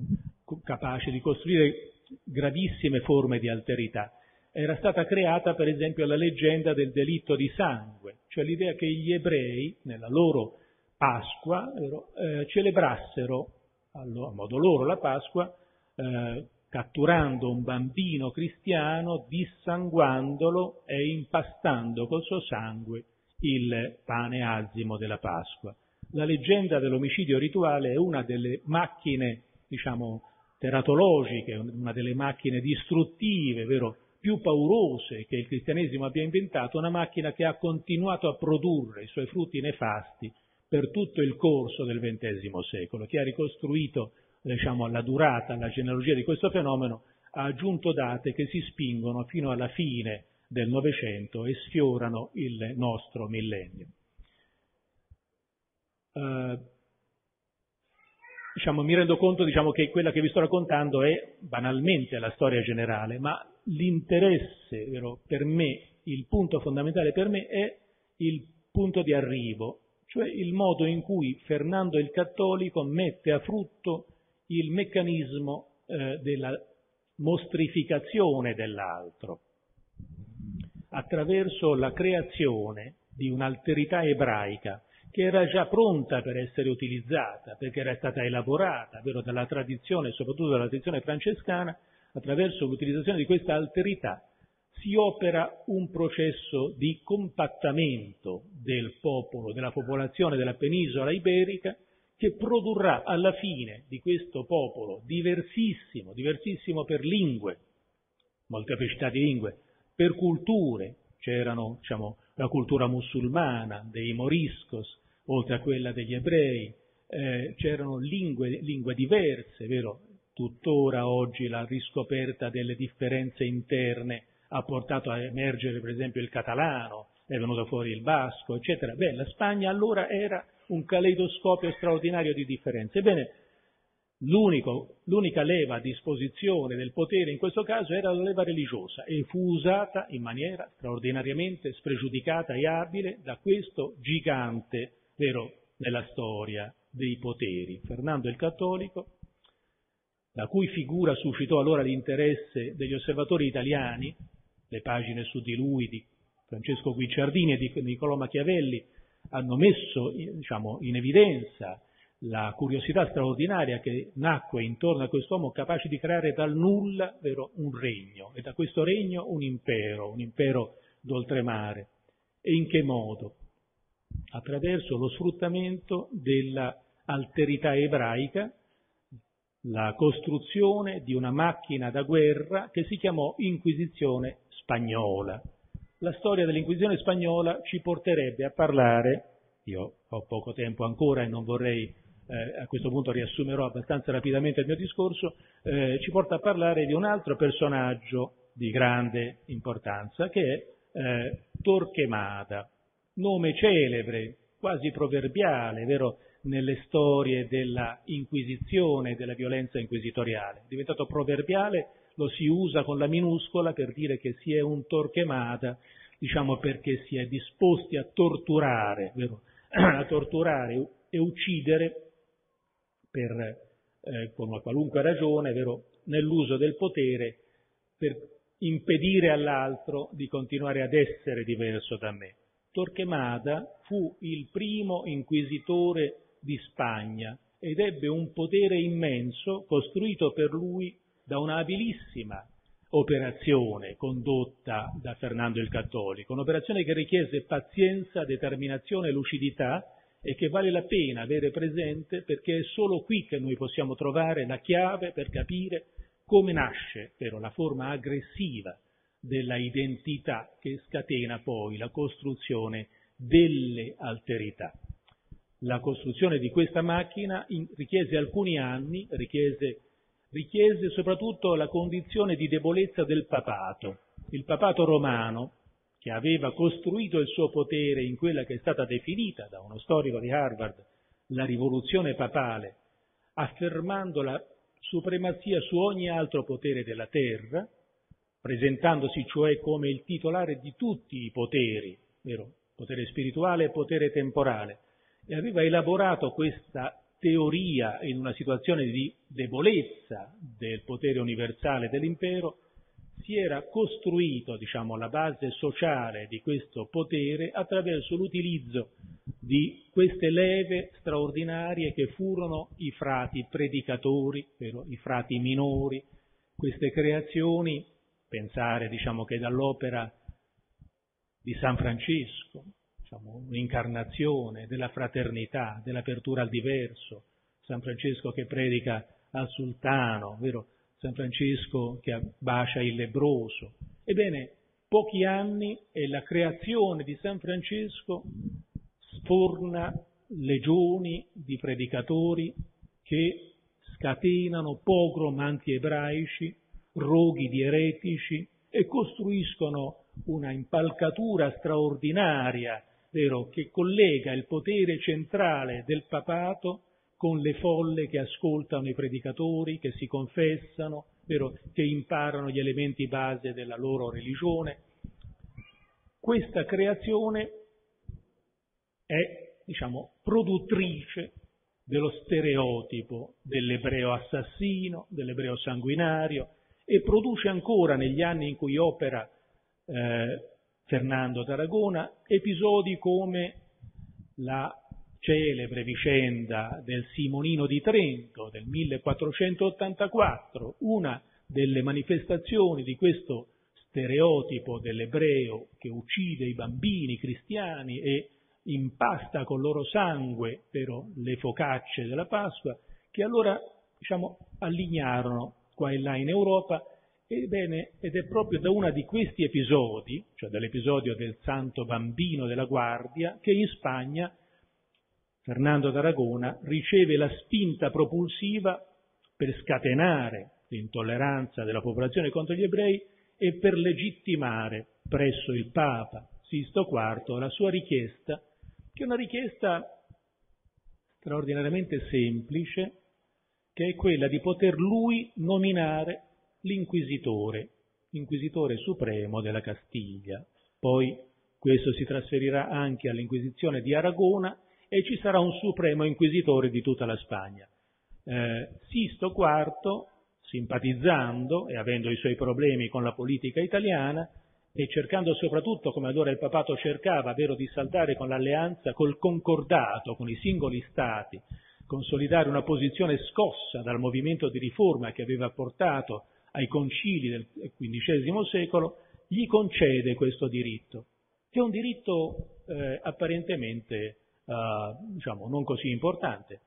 capace di costruire gravissime forme di alterità. Era stata creata per esempio la leggenda del delitto di sangue, cioè l'idea che gli ebrei nella loro Pasqua eh, celebrassero a modo loro la Pasqua eh, catturando un bambino cristiano, dissanguandolo e impastando col suo sangue il pane azimo della Pasqua. La leggenda dell'omicidio rituale è una delle macchine, diciamo, teratologiche, una delle macchine distruttive, vero, più paurose che il cristianesimo abbia inventato, una macchina che ha continuato a produrre i suoi frutti nefasti per tutto il corso del XX secolo, che ha ricostruito diciamo, alla durata, alla genealogia di questo fenomeno, ha aggiunto date che si spingono fino alla fine del Novecento e sfiorano il nostro millennio. eh, diciamo, mi rendo conto diciamo, che quella che vi sto raccontando è banalmente la storia generale, ma l'interesse vero, per me, il punto fondamentale per me è il punto di arrivo, cioè il modo in cui Fernando il Cattolico mette a frutto il meccanismo eh, della mostrificazione dell'altro. Attraverso la creazione di un'alterità ebraica che era già pronta per essere utilizzata, perché era stata elaborata, vero, dalla tradizione, soprattutto dalla tradizione francescana, attraverso l'utilizzazione di questa alterità si opera un processo di compattamento del popolo, della popolazione della penisola iberica, che produrrà alla fine di questo popolo diversissimo, diversissimo per lingue, molteplicità di lingue, per culture, c'erano diciamo, la cultura musulmana, dei moriscos, oltre a quella degli ebrei, eh, c'erano lingue, lingue diverse, vero? Tuttora oggi la riscoperta delle differenze interne ha portato a emergere per esempio il catalano, è venuto fuori il basco, eccetera. Beh, la Spagna allora era un caleidoscopio straordinario di differenze. Ebbene, l'unica leva a disposizione del potere in questo caso era la leva religiosa e fu usata in maniera straordinariamente spregiudicata e abile da questo gigante vero, nella storia dei poteri. Fernando il Cattolico, la cui figura suscitò allora l'interesse degli osservatori italiani, le pagine su di lui di Francesco Guicciardini e di Niccolò Machiavelli hanno messo diciamo, in evidenza la curiosità straordinaria che nacque intorno a quest'uomo capace di creare dal nulla vero, un regno e da questo regno un impero, un impero d'oltremare. E in che modo? attraverso lo sfruttamento dell'alterità ebraica, la costruzione di una macchina da guerra che si chiamò Inquisizione spagnola. La storia dell'Inquisizione spagnola ci porterebbe a parlare, io ho poco tempo ancora e non vorrei eh, a questo punto riassumerò abbastanza rapidamente il mio discorso, eh, ci porta a parlare di un altro personaggio di grande importanza che è eh, Torquemada nome celebre, quasi proverbiale, vero, nelle storie della Inquisizione e della violenza inquisitoriale. Diventato proverbiale, lo si usa con la minuscola per dire che si è un torquemada, diciamo perché si è disposti a torturare, vero? a torturare e uccidere per, eh, con una qualunque ragione, vero? nell'uso del potere per impedire all'altro di continuare ad essere diverso da me. Torquemada fu il primo inquisitore di Spagna ed ebbe un potere immenso costruito per lui da una abilissima operazione condotta da Fernando il Cattolico, un'operazione che richiese pazienza, determinazione e lucidità e che vale la pena avere presente perché è solo qui che noi possiamo trovare la chiave per capire come nasce però, la forma aggressiva della identità che scatena poi la costruzione delle alterità. La costruzione di questa macchina richiese alcuni anni, richiese, richiese soprattutto la condizione di debolezza del papato. Il papato romano, che aveva costruito il suo potere in quella che è stata definita da uno storico di Harvard la rivoluzione papale, affermando la supremazia su ogni altro potere della terra, presentandosi cioè come il titolare di tutti i poteri, vero? potere spirituale e potere temporale, e aveva elaborato questa teoria in una situazione di debolezza del potere universale dell'impero, si era costruito, diciamo, la base sociale di questo potere attraverso l'utilizzo di queste leve straordinarie che furono i frati predicatori, i frati minori, queste creazioni pensare diciamo, che dall'opera di San Francesco, diciamo, un'incarnazione della fraternità, dell'apertura al diverso, San Francesco che predica al sultano, vero? San Francesco che bacia il lebroso. Ebbene, pochi anni e la creazione di San Francesco sforna legioni di predicatori che scatenano pogrom anti-ebraici, roghi di eretici e costruiscono una impalcatura straordinaria vero, che collega il potere centrale del papato con le folle che ascoltano i predicatori, che si confessano, vero, che imparano gli elementi base della loro religione. Questa creazione è, diciamo, produttrice dello stereotipo dell'ebreo assassino, dell'ebreo sanguinario e produce ancora negli anni in cui opera eh, Fernando d'Aragona episodi come la celebre vicenda del Simonino di Trento del 1484, una delle manifestazioni di questo stereotipo dell'ebreo che uccide i bambini cristiani e impasta con loro sangue però, le focacce della Pasqua, che allora diciamo, allignarono qua e là in Europa. Ebbene, ed è proprio da uno di questi episodi, cioè dall'episodio del Santo Bambino della Guardia, che in Spagna Fernando d'Aragona riceve la spinta propulsiva per scatenare l'intolleranza della popolazione contro gli ebrei e per legittimare presso il Papa Sisto IV la sua richiesta che è una richiesta straordinariamente semplice, che è quella di poter lui nominare l'inquisitore, l'inquisitore supremo della Castiglia. Poi questo si trasferirà anche all'Inquisizione di Aragona e ci sarà un supremo inquisitore di tutta la Spagna. Eh, Sisto IV, simpatizzando e avendo i suoi problemi con la politica italiana, e cercando soprattutto, come allora il papato cercava, vero, di saltare con l'alleanza, col concordato con i singoli stati, consolidare una posizione scossa dal movimento di riforma che aveva portato ai concili del XV secolo, gli concede questo diritto, che è un diritto eh, apparentemente eh, diciamo, non così importante.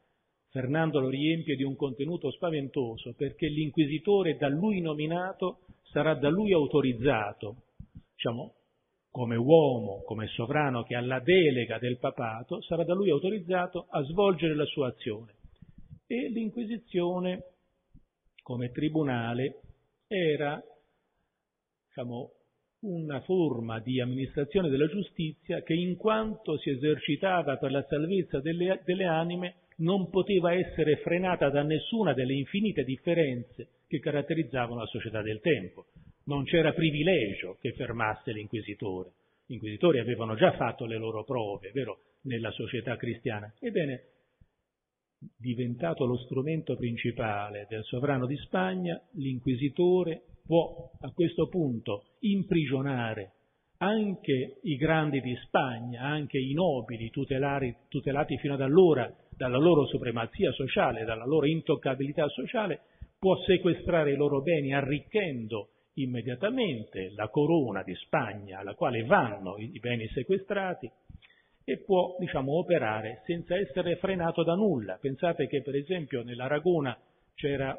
Fernando lo riempie di un contenuto spaventoso perché l'inquisitore da lui nominato sarà da lui autorizzato diciamo, come uomo, come sovrano che ha la delega del papato, sarà da lui autorizzato a svolgere la sua azione. E l'Inquisizione, come tribunale, era diciamo, una forma di amministrazione della giustizia che in quanto si esercitava per la salvezza delle, delle anime non poteva essere frenata da nessuna delle infinite differenze che caratterizzavano la società del tempo non c'era privilegio che fermasse l'inquisitore. Gli inquisitori avevano già fatto le loro prove, vero, nella società cristiana. Ebbene, diventato lo strumento principale del sovrano di Spagna, l'inquisitore può a questo punto imprigionare anche i grandi di Spagna, anche i nobili tutelari, tutelati fino ad allora dalla loro supremazia sociale, dalla loro intoccabilità sociale, può sequestrare i loro beni arricchendo immediatamente la corona di Spagna alla quale vanno i beni sequestrati e può diciamo, operare senza essere frenato da nulla. Pensate che per esempio nell'Aragona c'era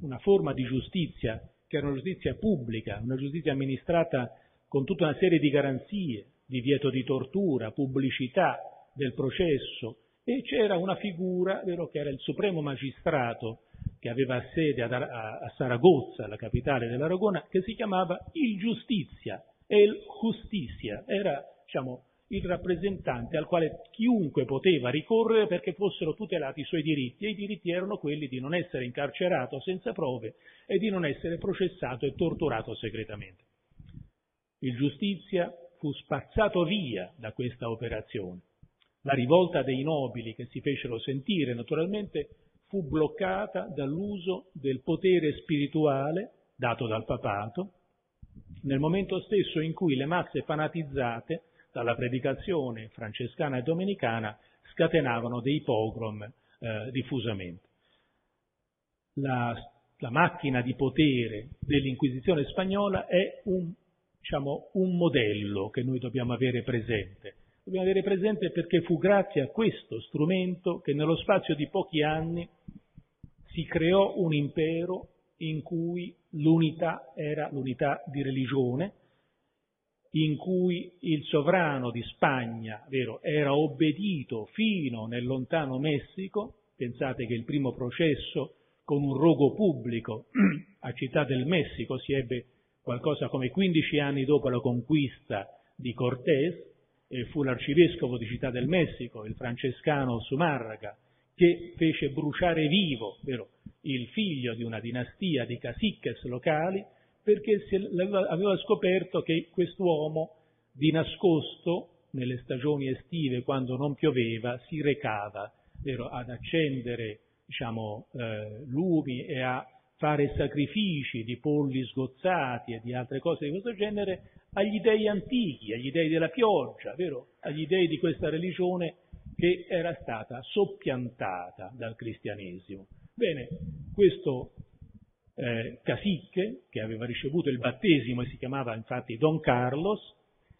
una forma di giustizia che era una giustizia pubblica, una giustizia amministrata con tutta una serie di garanzie, divieto di tortura, pubblicità del processo e c'era una figura, vero, che era il supremo magistrato che aveva sede a, a Saragozza, la capitale dell'Aragona, che si chiamava il Giustizia, el Justicia, era diciamo, il rappresentante al quale chiunque poteva ricorrere perché fossero tutelati i suoi diritti e i diritti erano quelli di non essere incarcerato senza prove e di non essere processato e torturato segretamente. Il Giustizia fu spazzato via da questa operazione. La rivolta dei nobili che si fecero sentire naturalmente fu bloccata dall'uso del potere spirituale dato dal papato, nel momento stesso in cui le masse fanatizzate dalla predicazione francescana e domenicana scatenavano dei pogrom eh, diffusamente. La, la, macchina di potere dell'Inquisizione spagnola è un, diciamo, un modello che noi dobbiamo avere presente. Dobbiamo avere presente perché fu grazie a questo strumento che nello spazio di pochi anni si creò un impero in cui l'unità era l'unità di religione, in cui il sovrano di Spagna vero, era obbedito fino nel lontano Messico, pensate che il primo processo con un rogo pubblico a Città del Messico si ebbe qualcosa come 15 anni dopo la conquista di Cortés, e fu l'arcivescovo di Città del Messico, il francescano Sumarraga, che fece bruciare vivo vero, il figlio di una dinastia di caciques locali perché aveva scoperto che quest'uomo di nascosto nelle stagioni estive quando non pioveva si recava vero, ad accendere diciamo, eh, lumi e a fare sacrifici di polli sgozzati e di altre cose di questo genere agli dei antichi, agli dei della pioggia, vero? agli dei di questa religione che era stata soppiantata dal cristianesimo. Bene, questo eh, cacique, che aveva ricevuto il battesimo e si chiamava infatti Don Carlos,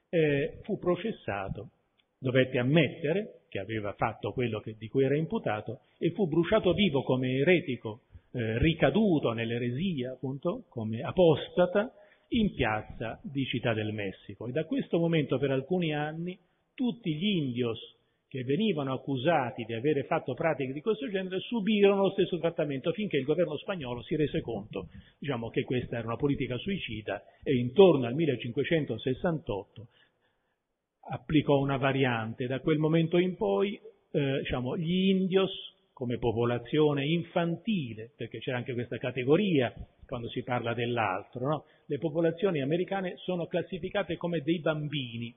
eh, fu processato, dovette ammettere che aveva fatto quello che, di cui era imputato e fu bruciato vivo come eretico eh, ricaduto nell'eresia, appunto, come apostata, in piazza di Città del Messico. E da questo momento per alcuni anni tutti gli indios che venivano accusati di avere fatto pratiche di questo genere subirono lo stesso trattamento finché il governo spagnolo si rese conto diciamo, che questa era una politica suicida e intorno al 1568 applicò una variante. Da quel momento in poi eh, diciamo, gli indios come popolazione infantile, perché c'è anche questa categoria quando si parla dell'altro, no? le popolazioni americane sono classificate come dei bambini,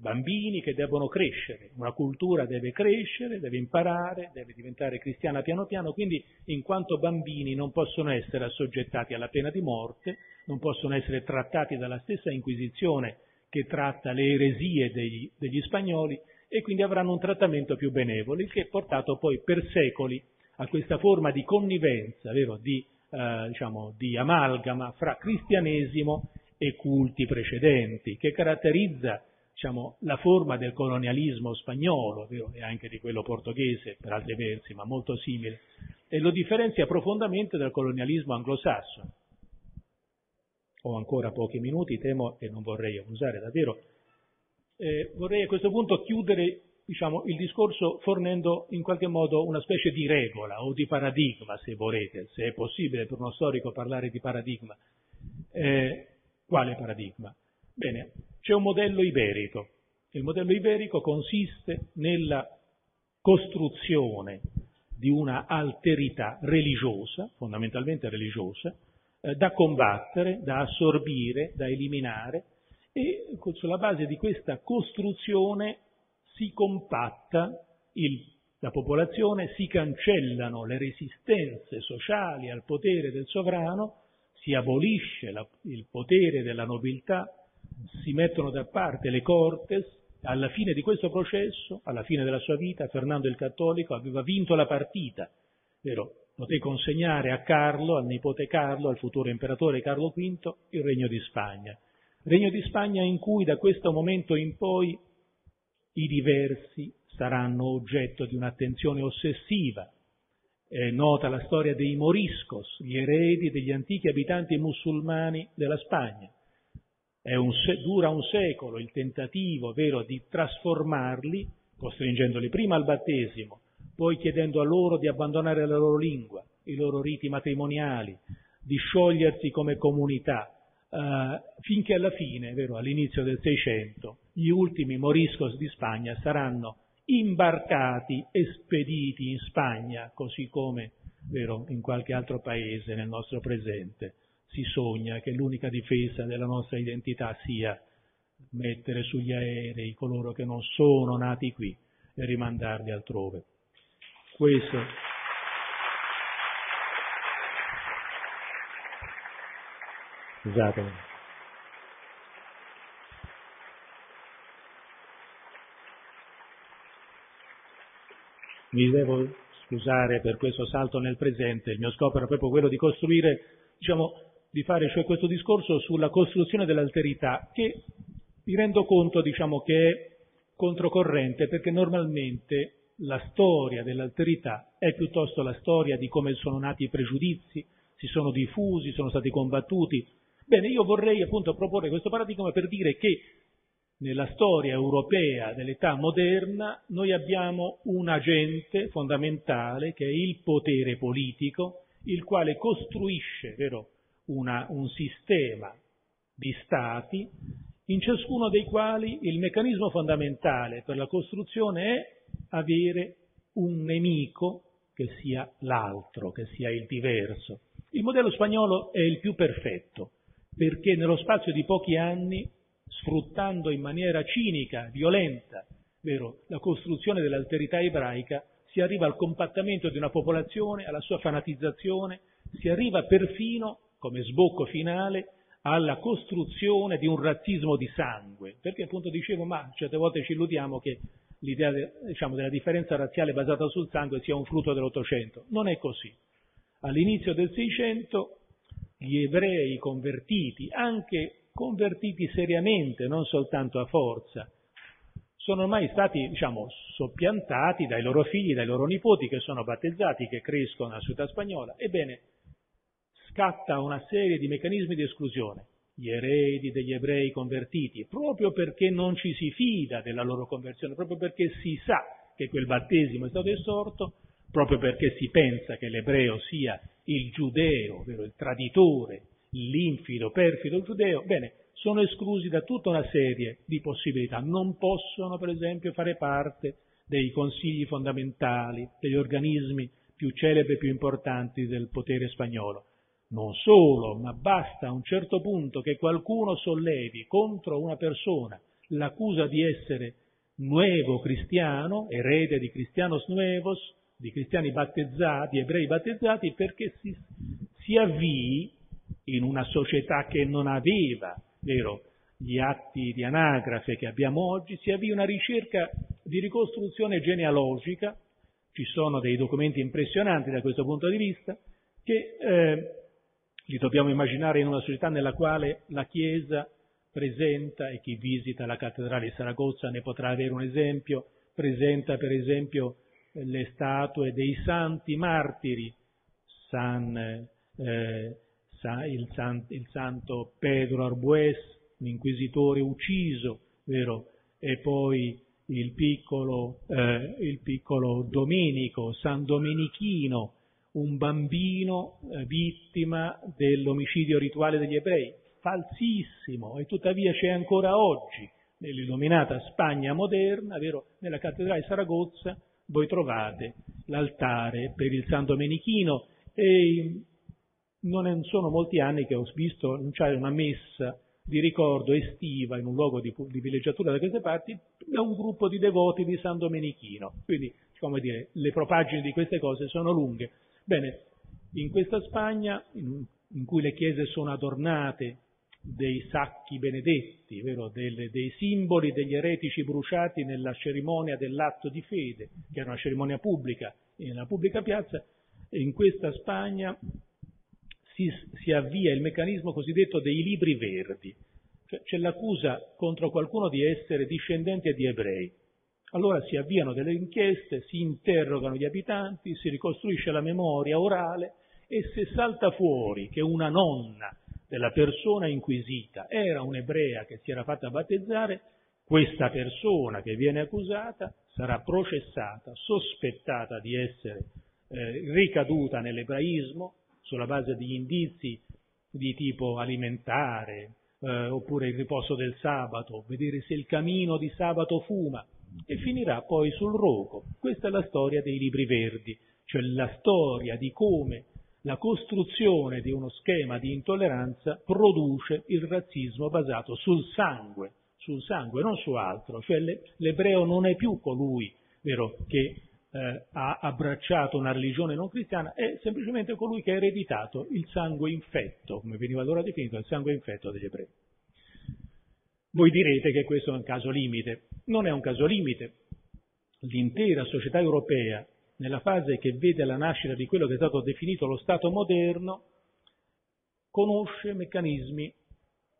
bambini che devono crescere, una cultura deve crescere, deve imparare, deve diventare cristiana piano piano, quindi in quanto bambini non possono essere assoggettati alla pena di morte, non possono essere trattati dalla stessa Inquisizione che tratta le eresie degli, degli spagnoli, e quindi avranno un trattamento più benevolo, il che è portato poi per secoli a questa forma di connivenza, vero, di, eh, diciamo, di amalgama fra cristianesimo e culti precedenti, che caratterizza diciamo, la forma del colonialismo spagnolo e anche di quello portoghese, per altri versi, ma molto simile, e lo differenzia profondamente dal colonialismo anglosassone. Ho ancora pochi minuti, temo e non vorrei abusare davvero eh, vorrei a questo punto chiudere diciamo, il discorso fornendo in qualche modo una specie di regola o di paradigma, se volete, se è possibile per uno storico parlare di paradigma. Eh, quale paradigma? Bene, c'è un modello iberico. Il modello iberico consiste nella costruzione di una alterità religiosa, fondamentalmente religiosa, eh, da combattere, da assorbire, da eliminare, e sulla base di questa costruzione si compatta il, la popolazione, si cancellano le resistenze sociali al potere del sovrano, si abolisce la, il potere della nobiltà, si mettono da parte le cortes, alla fine di questo processo, alla fine della sua vita, Fernando il Cattolico aveva vinto la partita, vero? Poté consegnare a Carlo, al nipote Carlo, al futuro imperatore Carlo V, il regno di Spagna. Regno di Spagna in cui da questo momento in poi i diversi saranno oggetto di un'attenzione ossessiva. È nota la storia dei moriscos, gli eredi degli antichi abitanti musulmani della Spagna. Un, dura un secolo il tentativo vero di trasformarli, costringendoli prima al battesimo, poi chiedendo a loro di abbandonare la loro lingua, i loro riti matrimoniali, di sciogliersi come comunità, Uh, finché alla fine, vero, all'inizio del Seicento, gli ultimi moriscos di Spagna saranno imbarcati e spediti in Spagna, così come vero, in qualche altro paese nel nostro presente. Si sogna che l'unica difesa della nostra identità sia mettere sugli aerei coloro che non sono nati qui e rimandarli altrove. Questo Scusatemi. Mi devo scusare per questo salto nel presente, il mio scopo era proprio quello di costruire, diciamo, di fare cioè questo discorso sulla costruzione dell'alterità che mi rendo conto, diciamo, che è controcorrente perché normalmente la storia dell'alterità è piuttosto la storia di come sono nati i pregiudizi, si sono diffusi, sono stati combattuti, Bene, io vorrei appunto proporre questo paradigma per dire che nella storia europea dell'età moderna noi abbiamo un agente fondamentale che è il potere politico, il quale costruisce vero, una, un sistema di stati in ciascuno dei quali il meccanismo fondamentale per la costruzione è avere un nemico che sia l'altro, che sia il diverso. Il modello spagnolo è il più perfetto perché nello spazio di pochi anni, sfruttando in maniera cinica, violenta, vero, la costruzione dell'alterità ebraica, si arriva al compattamento di una popolazione, alla sua fanatizzazione, si arriva perfino, come sbocco finale, alla costruzione di un razzismo di sangue, perché appunto dicevo, ma certe volte ci illudiamo che l'idea diciamo, della differenza razziale basata sul sangue sia un frutto dell'Ottocento. Non è così. All'inizio del Seicento gli ebrei convertiti, anche convertiti seriamente, non soltanto a forza, sono ormai stati, diciamo, soppiantati dai loro figli, dai loro nipoti che sono battezzati, che crescono nella società spagnola. Ebbene, scatta una serie di meccanismi di esclusione. Gli eredi degli ebrei convertiti, proprio perché non ci si fida della loro conversione, proprio perché si sa che quel battesimo è stato estorto, proprio perché si pensa che l'ebreo sia il giudeo, ovvero il traditore, l'infido, perfido giudeo, bene, sono esclusi da tutta una serie di possibilità. Non possono, per esempio, fare parte dei consigli fondamentali, degli organismi più celebri e più importanti del potere spagnolo. Non solo, ma basta a un certo punto che qualcuno sollevi contro una persona l'accusa di essere nuovo cristiano, erede di cristianos nuevos, di cristiani battezzati, ebrei battezzati, perché si, si avvii in una società che non aveva, vero, gli atti di anagrafe che abbiamo oggi, si avvii una ricerca di ricostruzione genealogica, ci sono dei documenti impressionanti da questo punto di vista, che eh, li dobbiamo immaginare in una società nella quale la Chiesa presenta, e chi visita la cattedrale di Saragozza ne potrà avere un esempio, presenta per esempio le statue dei santi martiri, San, eh, il, San, il, santo Pedro Arbues, l'inquisitore ucciso, vero? E poi il piccolo, eh, il piccolo Domenico, San Domenichino, un bambino eh, vittima dell'omicidio rituale degli ebrei, falsissimo, e tuttavia c'è ancora oggi, nell'illuminata Spagna moderna, vero? nella cattedrale di Saragozza, voi trovate l'altare per il San Domenichino e non sono molti anni che ho visto annunciare una messa di ricordo estiva in un luogo di, di villeggiatura da queste parti da un gruppo di devoti di San Domenichino. Quindi, come dire, le propagine di queste cose sono lunghe. Bene, in questa Spagna, in, in cui le chiese sono adornate dei sacchi benedetti? Delle, dei simboli degli eretici bruciati nella cerimonia dell'atto di fede, che era una cerimonia pubblica, nella pubblica piazza, in questa Spagna si, si avvia il meccanismo cosiddetto dei libri verdi, cioè c'è l'accusa contro qualcuno di essere discendente di ebrei. Allora si avviano delle inchieste, si interrogano gli abitanti, si ricostruisce la memoria orale e se salta fuori che una nonna della persona inquisita era un'ebrea che si era fatta battezzare, questa persona che viene accusata sarà processata, sospettata di essere eh, ricaduta nell'ebraismo sulla base di indizi di tipo alimentare, eh, oppure il riposo del sabato, vedere se il camino di sabato fuma, e finirà poi sul rogo. Questa è la storia dei libri verdi, cioè la storia di come la costruzione di uno schema di intolleranza produce il razzismo basato sul sangue, sul sangue, non su altro. Cioè l'ebreo non è più colui vero, che eh, ha abbracciato una religione non cristiana, è semplicemente colui che ha ereditato il sangue infetto, come veniva allora definito, il sangue infetto degli ebrei. Voi direte che questo è un caso limite. Non è un caso limite. L'intera società europea nella fase che vede la nascita di quello che è stato definito lo Stato moderno, conosce meccanismi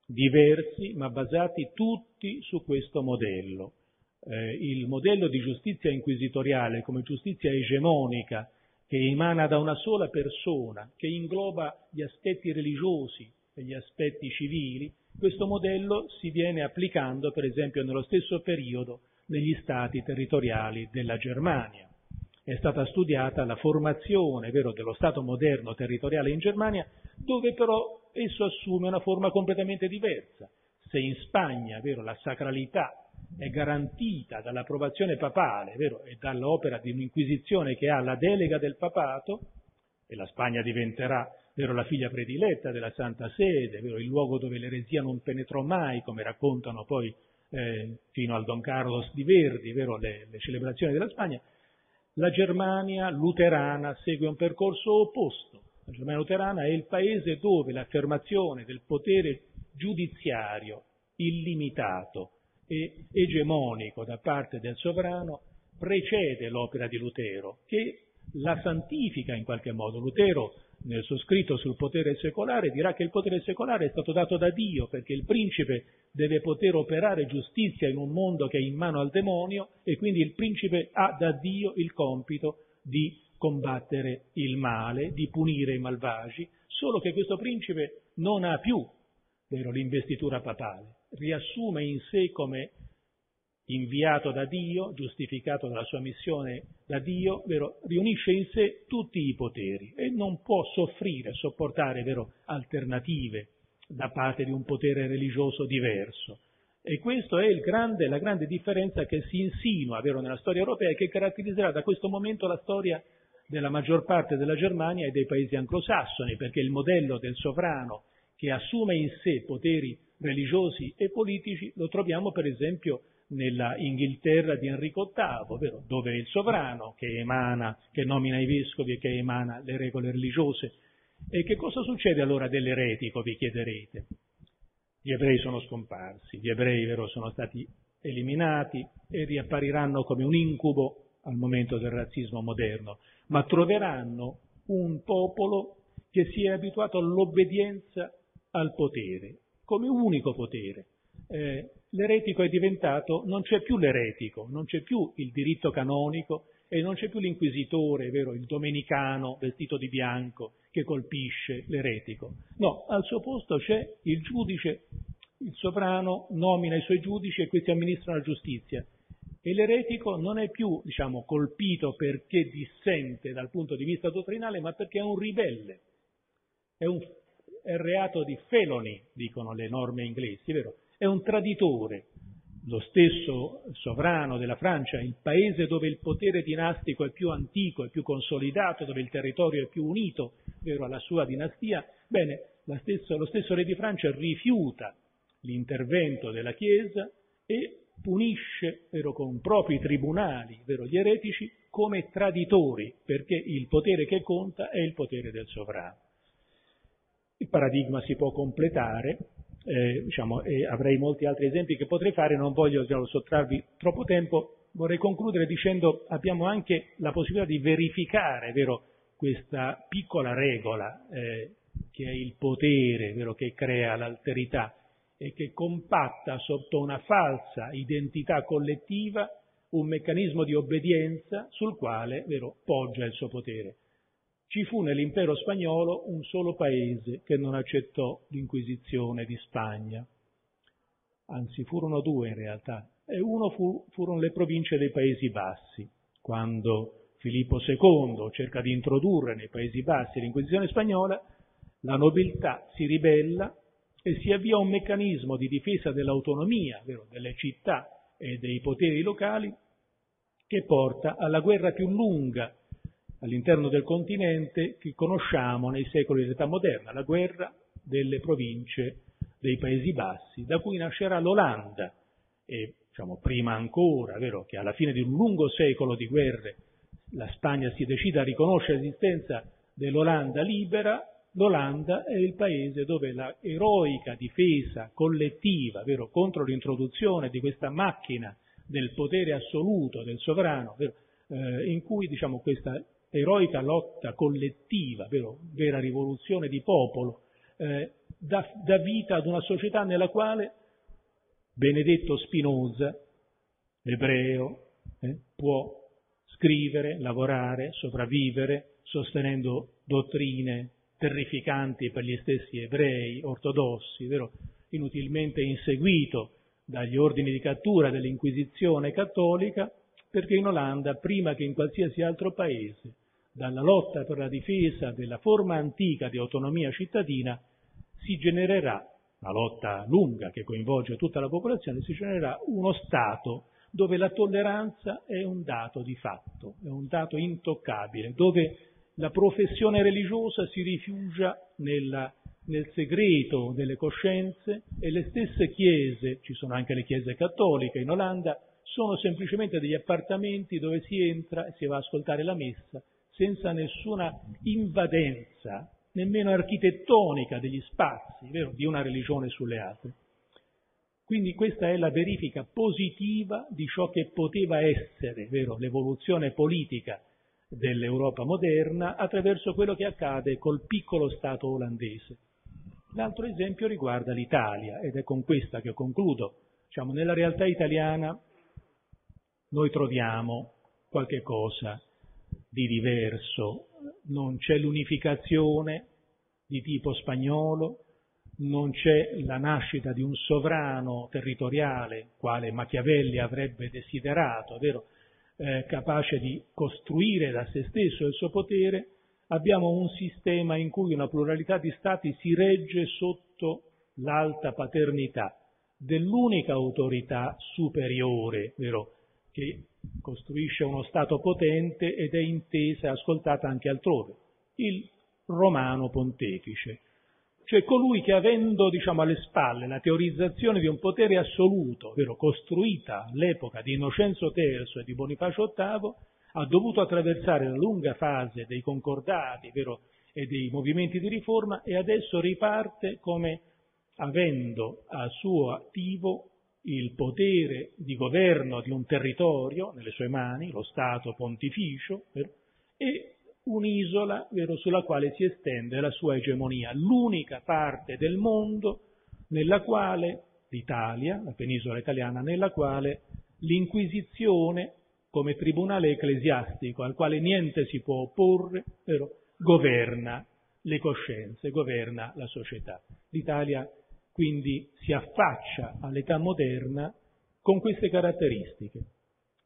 diversi ma basati tutti su questo modello. Eh, il modello di giustizia inquisitoriale come giustizia egemonica che emana da una sola persona, che ingloba gli aspetti religiosi e gli aspetti civili, questo modello si viene applicando per esempio nello stesso periodo negli stati territoriali della Germania è stata studiata la formazione vero, dello Stato moderno territoriale in Germania, dove però esso assume una forma completamente diversa. se in Spagna vero, la sacralità è garantita dall'approvazione papale vero, e dall'opera di un'inquisizione che ha la delega del papato, e la Spagna diventerà vero, la figlia prediletta della Santa Sede, vero, il luogo dove l'eresia non penetrò mai, come raccontano poi eh, fino al Don Carlos di Verdi, vero, le, le celebrazioni della Spagna, la Germania luterana segue un percorso opposto. La Germania luterana è il paese dove l'affermazione del potere giudiziario illimitato e egemonico da parte del sovrano precede l'opera di Lutero, che la santifica in qualche modo. Lutero, nel suo scritto sul potere secolare, dirà che il potere secolare è stato dato da Dio perché il principe deve poter operare giustizia in un mondo che è in mano al demonio e quindi il principe ha da Dio il compito di combattere il male, di punire i malvagi, solo che questo principe non ha più l'investitura papale, riassume in sé come inviato da Dio, giustificato dalla sua missione da Dio, vero, riunisce in sé tutti i poteri e non può soffrire, sopportare vero, alternative da parte di un potere religioso diverso. E questa è grande, la grande differenza che si insinua vero, nella storia europea e che caratterizzerà da questo momento la storia della maggior parte della Germania e dei paesi anglosassoni, perché il modello del sovrano che assume in sé poteri religiosi e politici lo troviamo per esempio nella Inghilterra di Enrico VIII, vero? dove è il sovrano che emana, che nomina i vescovi e che emana le regole religiose. E che cosa succede allora dell'eretico, vi chiederete? Gli ebrei sono scomparsi, gli ebrei vero, sono stati eliminati e riappariranno come un incubo al momento del razzismo moderno, ma troveranno un popolo che si è abituato all'obbedienza al potere, come unico potere. Eh, l'eretico è diventato, non c'è più l'eretico, non c'è più il diritto canonico e non c'è più l'inquisitore, vero, il domenicano vestito di bianco che colpisce l'eretico. No, al suo posto c'è il giudice, il sovrano nomina i suoi giudici e questi amministrano la giustizia. E l'eretico non è più, diciamo, colpito perché dissente dal punto di vista dottrinale, ma perché è un ribelle, è un è reato di felony, dicono le norme inglesi, vero? È un traditore. Lo stesso sovrano della Francia, il paese dove il potere dinastico è più antico, è più consolidato, dove il territorio è più unito, vero, alla sua dinastia, bene, stesso, lo stesso re di Francia rifiuta l'intervento della Chiesa e punisce vero, con propri tribunali vero, gli eretici come traditori, perché il potere che conta è il potere del sovrano. Il paradigma si può completare, eh, diciamo, e avrei molti altri esempi che potrei fare, non voglio diciamo, sottrarvi troppo tempo, vorrei concludere dicendo abbiamo anche la possibilità di verificare vero, questa piccola regola eh, che è il potere vero, che crea l'alterità e che compatta sotto una falsa identità collettiva un meccanismo di obbedienza sul quale vero, poggia il suo potere. Ci fu nell'impero spagnolo un solo paese che non accettò l'Inquisizione di Spagna, anzi furono due in realtà, e uno fu, furono le province dei Paesi Bassi, quando Filippo II cerca di introdurre nei Paesi Bassi l'Inquisizione spagnola, la nobiltà si ribella e si avvia un meccanismo di difesa dell'autonomia, vero, delle città e dei poteri locali, che porta alla guerra più lunga all'interno del continente che conosciamo nei secoli dell'età moderna, la guerra delle province dei Paesi Bassi, da cui nascerà l'Olanda. E diciamo, prima ancora, vero, che alla fine di un lungo secolo di guerre la Spagna si decida a riconoscere l'esistenza dell'Olanda libera, l'Olanda è il paese dove la eroica difesa collettiva vero, contro l'introduzione di questa macchina del potere assoluto del sovrano, vero, eh, in cui diciamo, questa eroica lotta collettiva, vero, vera rivoluzione di popolo, eh, dà, dà vita ad una società nella quale Benedetto Spinoza, ebreo, eh, può scrivere, lavorare, sopravvivere, sostenendo dottrine terrificanti per gli stessi ebrei ortodossi, vero? inutilmente inseguito dagli ordini di cattura dell'Inquisizione cattolica, perché in Olanda, prima che in qualsiasi altro paese, dalla lotta per la difesa della forma antica di autonomia cittadina, si genererà una lotta lunga che coinvolge tutta la popolazione, si genererà uno Stato dove la tolleranza è un dato di fatto, è un dato intoccabile, dove la professione religiosa si rifugia nella, nel segreto delle coscienze e le stesse chiese, ci sono anche le chiese cattoliche in Olanda, sono semplicemente degli appartamenti dove si entra e si va a ascoltare la messa senza nessuna invadenza, nemmeno architettonica degli spazi vero, di una religione sulle altre. Quindi questa è la verifica positiva di ciò che poteva essere vero, l'evoluzione politica dell'Europa moderna attraverso quello che accade col piccolo Stato olandese. L'altro esempio riguarda l'Italia ed è con questa che concludo. Diciamo, nella realtà italiana noi troviamo qualche cosa di diverso, non c'è l'unificazione di tipo spagnolo, non c'è la nascita di un sovrano territoriale, quale Machiavelli avrebbe desiderato, eh, capace di costruire da se stesso il suo potere, abbiamo un sistema in cui una pluralità di stati si regge sotto l'alta paternità dell'unica autorità superiore, vero? Che costruisce uno Stato potente ed è intesa e ascoltata anche altrove, il romano pontefice, cioè colui che avendo diciamo, alle spalle la teorizzazione di un potere assoluto, ovvero costruita all'epoca di Innocenzo III e di Bonifacio VIII, ha dovuto attraversare la lunga fase dei concordati vero, e dei movimenti di riforma e adesso riparte come avendo a suo attivo il potere di governo di un territorio nelle sue mani, lo Stato pontificio, e un'isola sulla quale si estende la sua egemonia, l'unica parte del mondo nella quale l'Italia, la penisola italiana, nella quale l'Inquisizione, come tribunale ecclesiastico al quale niente si può opporre, vero, governa le coscienze, governa la società. L'Italia quindi si affaccia all'età moderna con queste caratteristiche,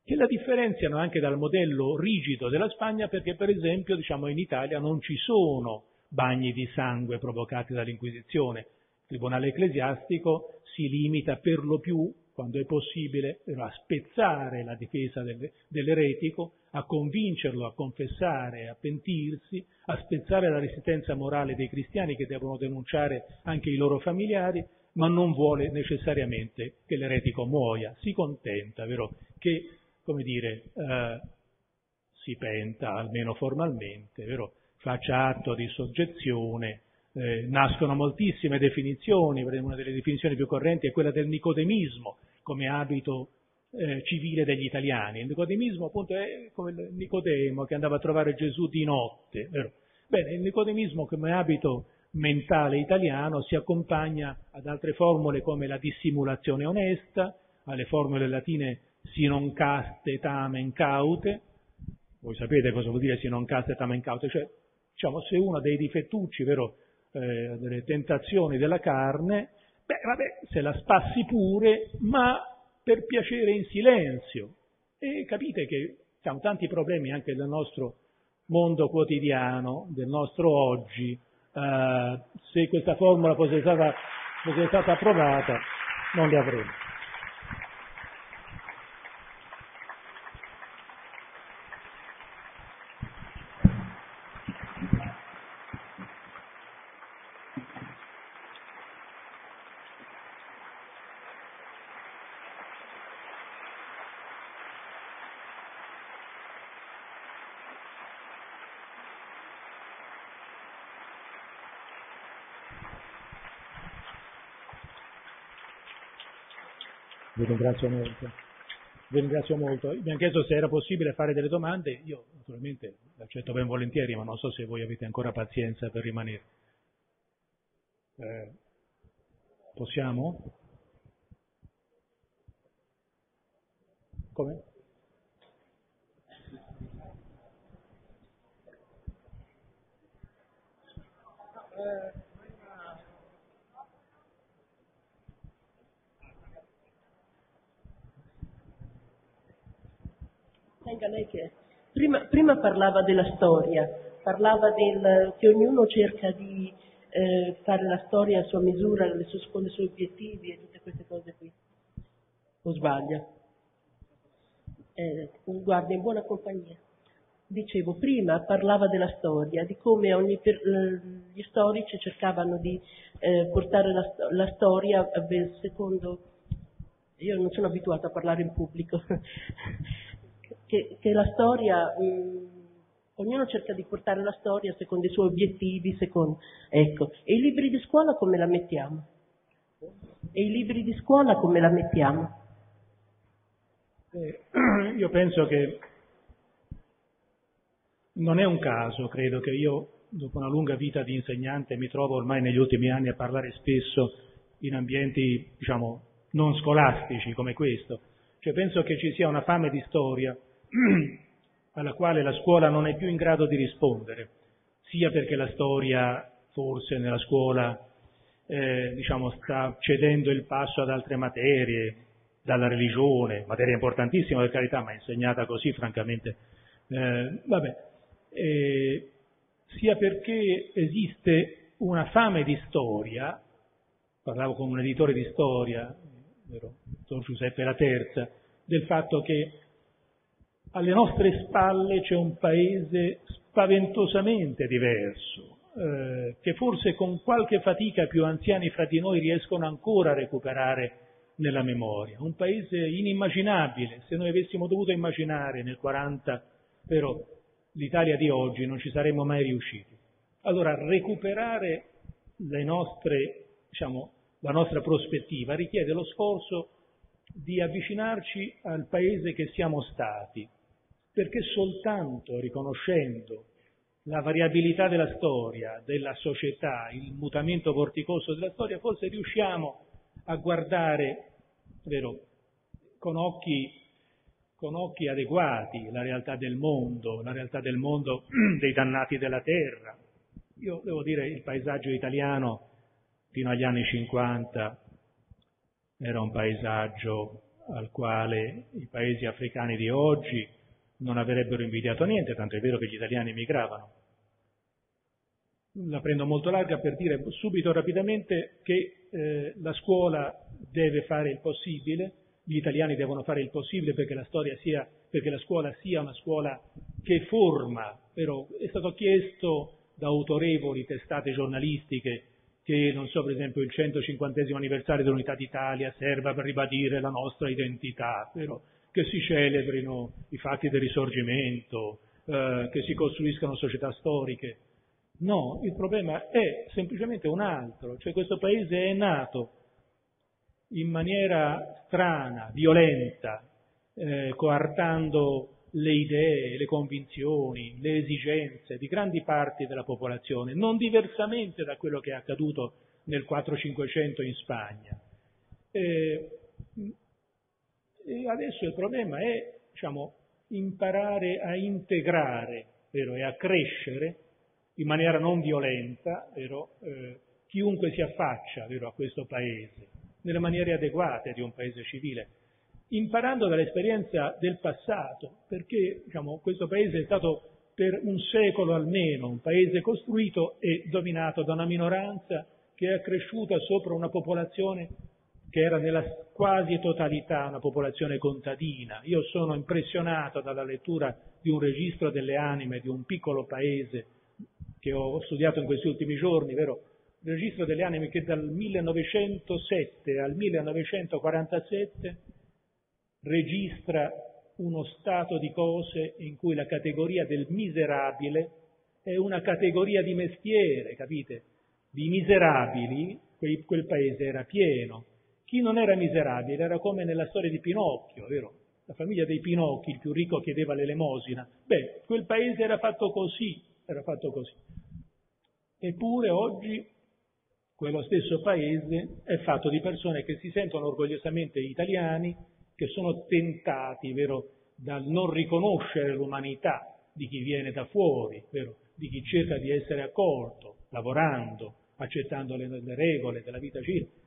che la differenziano anche dal modello rigido della Spagna perché per esempio diciamo, in Italia non ci sono bagni di sangue provocati dall'Inquisizione, il Tribunale ecclesiastico si limita per lo più quando è possibile, a spezzare la difesa dell'eretico, a convincerlo a confessare, a pentirsi, a spezzare la resistenza morale dei cristiani che devono denunciare anche i loro familiari, ma non vuole necessariamente che l'eretico muoia, si contenta, vero, che, come dire, eh, si penta, almeno formalmente, vero, faccia atto di soggezione, eh, nascono moltissime definizioni, una delle definizioni più correnti è quella del nicodemismo come abito eh, civile degli italiani. Il nicodemismo appunto è come Nicodemo che andava a trovare Gesù di notte. Vero? Bene, il nicodemismo come abito mentale italiano si accompagna ad altre formule come la dissimulazione onesta, alle formule latine si non caste tamen caute, voi sapete cosa vuol dire si non caste tamen caute, cioè diciamo se uno ha dei difettucci, vero, eh, delle tentazioni della carne, beh, vabbè, se la spassi pure, ma per piacere in silenzio. E capite che abbiamo tanti problemi anche del nostro mondo quotidiano, del nostro oggi. Eh, se questa formula fosse stata, fosse stata approvata, non li avremmo. Vi ringrazio molto. Vi ringrazio molto. Mi hanno chiesto se era possibile fare delle domande, io naturalmente accetto ben volentieri, ma non so se voi avete ancora pazienza per rimanere. Eh, possiamo? Come? Eh. Tenga lei che prima, prima parlava della storia, parlava del, che ognuno cerca di eh, fare la storia a sua misura, sue, con i suoi obiettivi e tutte queste cose qui. O sbaglia? Eh, guarda, in buona compagnia. Dicevo, prima parlava della storia, di come ogni, per, eh, gli storici cercavano di eh, portare la, la storia secondo... Io non sono abituata a parlare in pubblico, che, che, la storia... Mh, ognuno cerca di portare la storia secondo i suoi obiettivi, secondo... Ecco, e i libri di scuola come la mettiamo? E i libri di scuola come la mettiamo? Eh, io penso che non è un caso, credo che io, dopo una lunga vita di insegnante, mi trovo ormai negli ultimi anni a parlare spesso in ambienti, diciamo, non scolastici come questo. Cioè penso che ci sia una fame di storia alla quale la scuola non è più in grado di rispondere, sia perché la storia forse nella scuola eh, diciamo, sta cedendo il passo ad altre materie, dalla religione, materia importantissima per carità, ma insegnata così francamente, eh, vabbè, eh, sia perché esiste una fame di storia, parlavo con un editore di storia, Don Giuseppe La Terza, del fatto che alle nostre spalle c'è un paese spaventosamente diverso, eh, che forse con qualche fatica più anziani fra di noi riescono ancora a recuperare nella memoria. Un paese inimmaginabile, se noi avessimo dovuto immaginare nel 40 però l'Italia di oggi non ci saremmo mai riusciti. Allora recuperare nostre, diciamo, la nostra prospettiva richiede lo sforzo di avvicinarci al paese che siamo stati, perché soltanto riconoscendo la variabilità della storia, della società, il mutamento vorticoso della storia, forse riusciamo a guardare vero, con, occhi, con occhi adeguati la realtà del mondo, la realtà del mondo dei dannati della terra. Io devo dire il paesaggio italiano fino agli anni 50 era un paesaggio al quale i paesi africani di oggi non avrebbero invidiato niente, tanto è vero che gli italiani emigravano. La prendo molto larga per dire subito rapidamente che eh, la scuola deve fare il possibile, gli italiani devono fare il possibile perché la, sia, perché la scuola sia una scuola che forma, però è stato chiesto da autorevoli testate giornalistiche che, non so, per esempio il 150 anniversario dell'Unità d'Italia serva per ribadire la nostra identità, però che si celebrino i fatti del risorgimento, eh, che si costruiscano società storiche. No, il problema è semplicemente un altro, cioè questo paese è nato in maniera strana, violenta, eh, coartando le idee, le convinzioni, le esigenze di grandi parti della popolazione, non diversamente da quello che è accaduto nel 4-500 in Spagna. Eh, e adesso il problema è diciamo, imparare a integrare vero, e a crescere in maniera non violenta vero, eh, chiunque si affaccia vero, a questo paese, nelle maniere adeguate di un paese civile, imparando dall'esperienza del passato, perché diciamo, questo paese è stato per un secolo almeno un paese costruito e dominato da una minoranza che è cresciuta sopra una popolazione che era nella quasi totalità una popolazione contadina. Io sono impressionato dalla lettura di un registro delle anime di un piccolo paese che ho studiato in questi ultimi giorni, vero? Il registro delle anime che dal 1907 al 1947 registra uno stato di cose in cui la categoria del miserabile è una categoria di mestiere, capite? Di miserabili quel paese era pieno, chi non era miserabile era come nella storia di Pinocchio, vero? La famiglia dei Pinocchi, il più ricco chiedeva l'elemosina. Beh, quel paese era fatto così, era fatto così. Eppure oggi quello stesso paese è fatto di persone che si sentono orgogliosamente italiani, che sono tentati, vero, dal non riconoscere l'umanità di chi viene da fuori, vero, di chi cerca di essere accolto, lavorando, accettando le, le regole della vita civile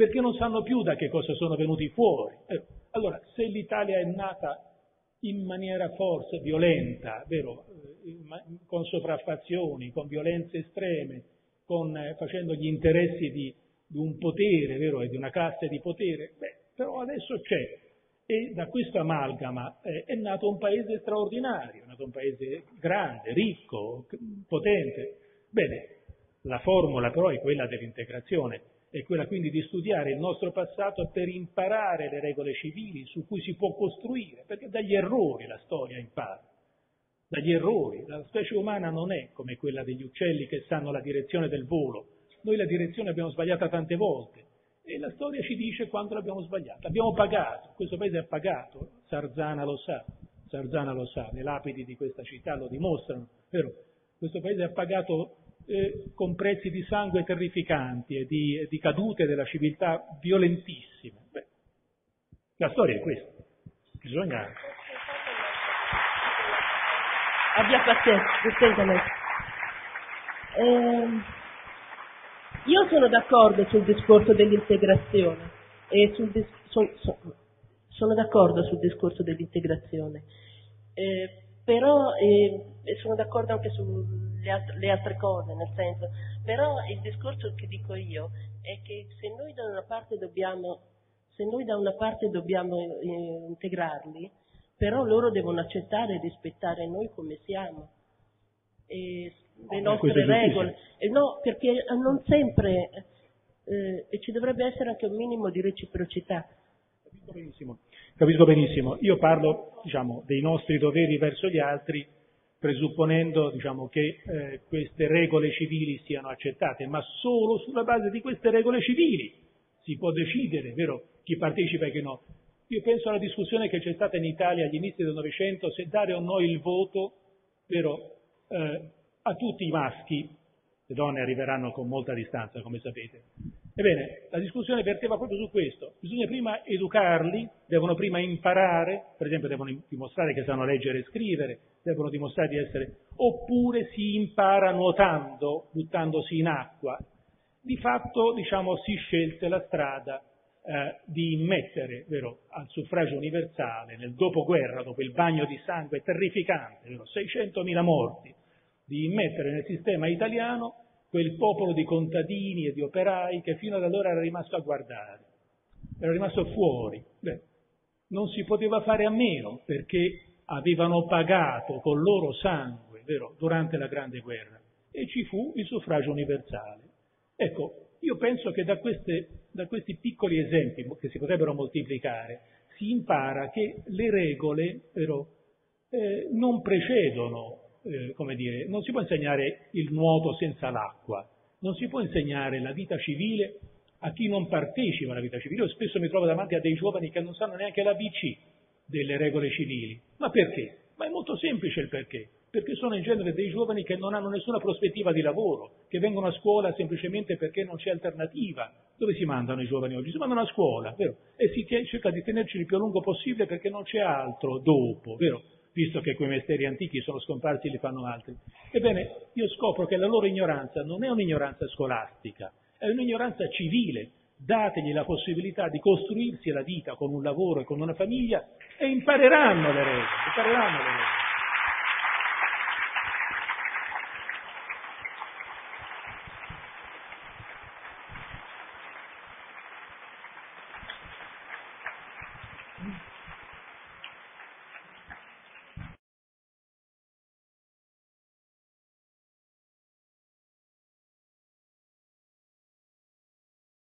perché non sanno più da che cosa sono venuti fuori. Eh, allora, se l'Italia è nata in maniera forse violenta, vero, eh, con sopraffazioni, con violenze estreme, con, eh, facendo gli interessi di, di, un potere, vero, e di una classe di potere, beh, però adesso c'è. E da questo amalgama eh, è nato un paese straordinario, è nato un paese grande, ricco, potente. Bene, la formula però è quella dell'integrazione, è quella quindi di studiare il nostro passato per imparare le regole civili su cui si può costruire, perché dagli errori la storia impara dagli errori. La specie umana non è come quella degli uccelli che sanno la direzione del volo. Noi la direzione l'abbiamo sbagliata tante volte e la storia ci dice quando l'abbiamo sbagliata. Abbiamo pagato, questo paese ha pagato, Sarzana lo sa, Sarzana lo sa, le lapidi di questa città lo dimostrano, vero? Questo paese ha pagato eh, con prezzi di sangue terrificanti e di, di cadute della civiltà violentissime. Beh, la storia è questa. Bisogna abbia pazienza, dispensa eh, io sono d'accordo sul discorso dell'integrazione e sul dis- so, so, sono d'accordo sul discorso dell'integrazione, eh, però eh, sono d'accordo anche sulle alt- altre cose, nel senso, però il discorso che dico io è che se noi da una parte dobbiamo, se noi da una parte dobbiamo eh, integrarli, però loro devono accettare e rispettare noi come siamo, e le oh, nostre regole. E no, perché non sempre, eh, e ci dovrebbe essere anche un minimo di reciprocità. Capisco benissimo, Capisco benissimo. io parlo diciamo, dei nostri doveri verso gli altri presupponendo diciamo, che eh, queste regole civili siano accettate, ma solo sulla base di queste regole civili si può decidere, vero, chi partecipa e chi no. Io penso alla discussione che c'è stata in Italia agli inizi del Novecento se dare o no il voto però, eh, a tutti i maschi, le donne arriveranno con molta distanza, come sapete. Ebbene, la discussione verteva proprio su questo. Bisogna prima educarli, devono prima imparare, per esempio devono dimostrare che sanno leggere e scrivere, devono dimostrare di essere... oppure si impara nuotando, buttandosi in acqua. Di fatto, diciamo, si scelse la strada eh, di immettere vero, al suffragio universale nel dopoguerra, dopo il bagno di sangue terrificante, vero, 600.000 morti, di immettere nel sistema italiano quel popolo di contadini e di operai che fino ad allora era rimasto a guardare, era rimasto fuori. Beh, non si poteva fare a meno perché avevano pagato con loro sangue vero, durante la Grande Guerra e ci fu il suffragio universale. Ecco, io penso che da, queste, da questi piccoli esempi, che si potrebbero moltiplicare, si impara che le regole però, eh, non precedono, eh, come dire, non si può insegnare il nuoto senza l'acqua, non si può insegnare la vita civile a chi non partecipa alla vita civile. Io spesso mi trovo davanti a dei giovani che non sanno neanche l'ABC delle regole civili. Ma perché? Ma è molto semplice il perché perché sono in genere dei giovani che non hanno nessuna prospettiva di lavoro, che vengono a scuola semplicemente perché non c'è alternativa. Dove si mandano i giovani oggi? Si mandano a scuola, vero? E si cerca di tenerci il più a lungo possibile perché non c'è altro dopo, vero? Visto che quei mestieri antichi sono scomparsi e li fanno altri. Ebbene, io scopro che la loro ignoranza non è un'ignoranza scolastica, è un'ignoranza civile. Dategli la possibilità di costruirsi la vita con un lavoro e con una famiglia e impareranno le regole, impareranno le regole.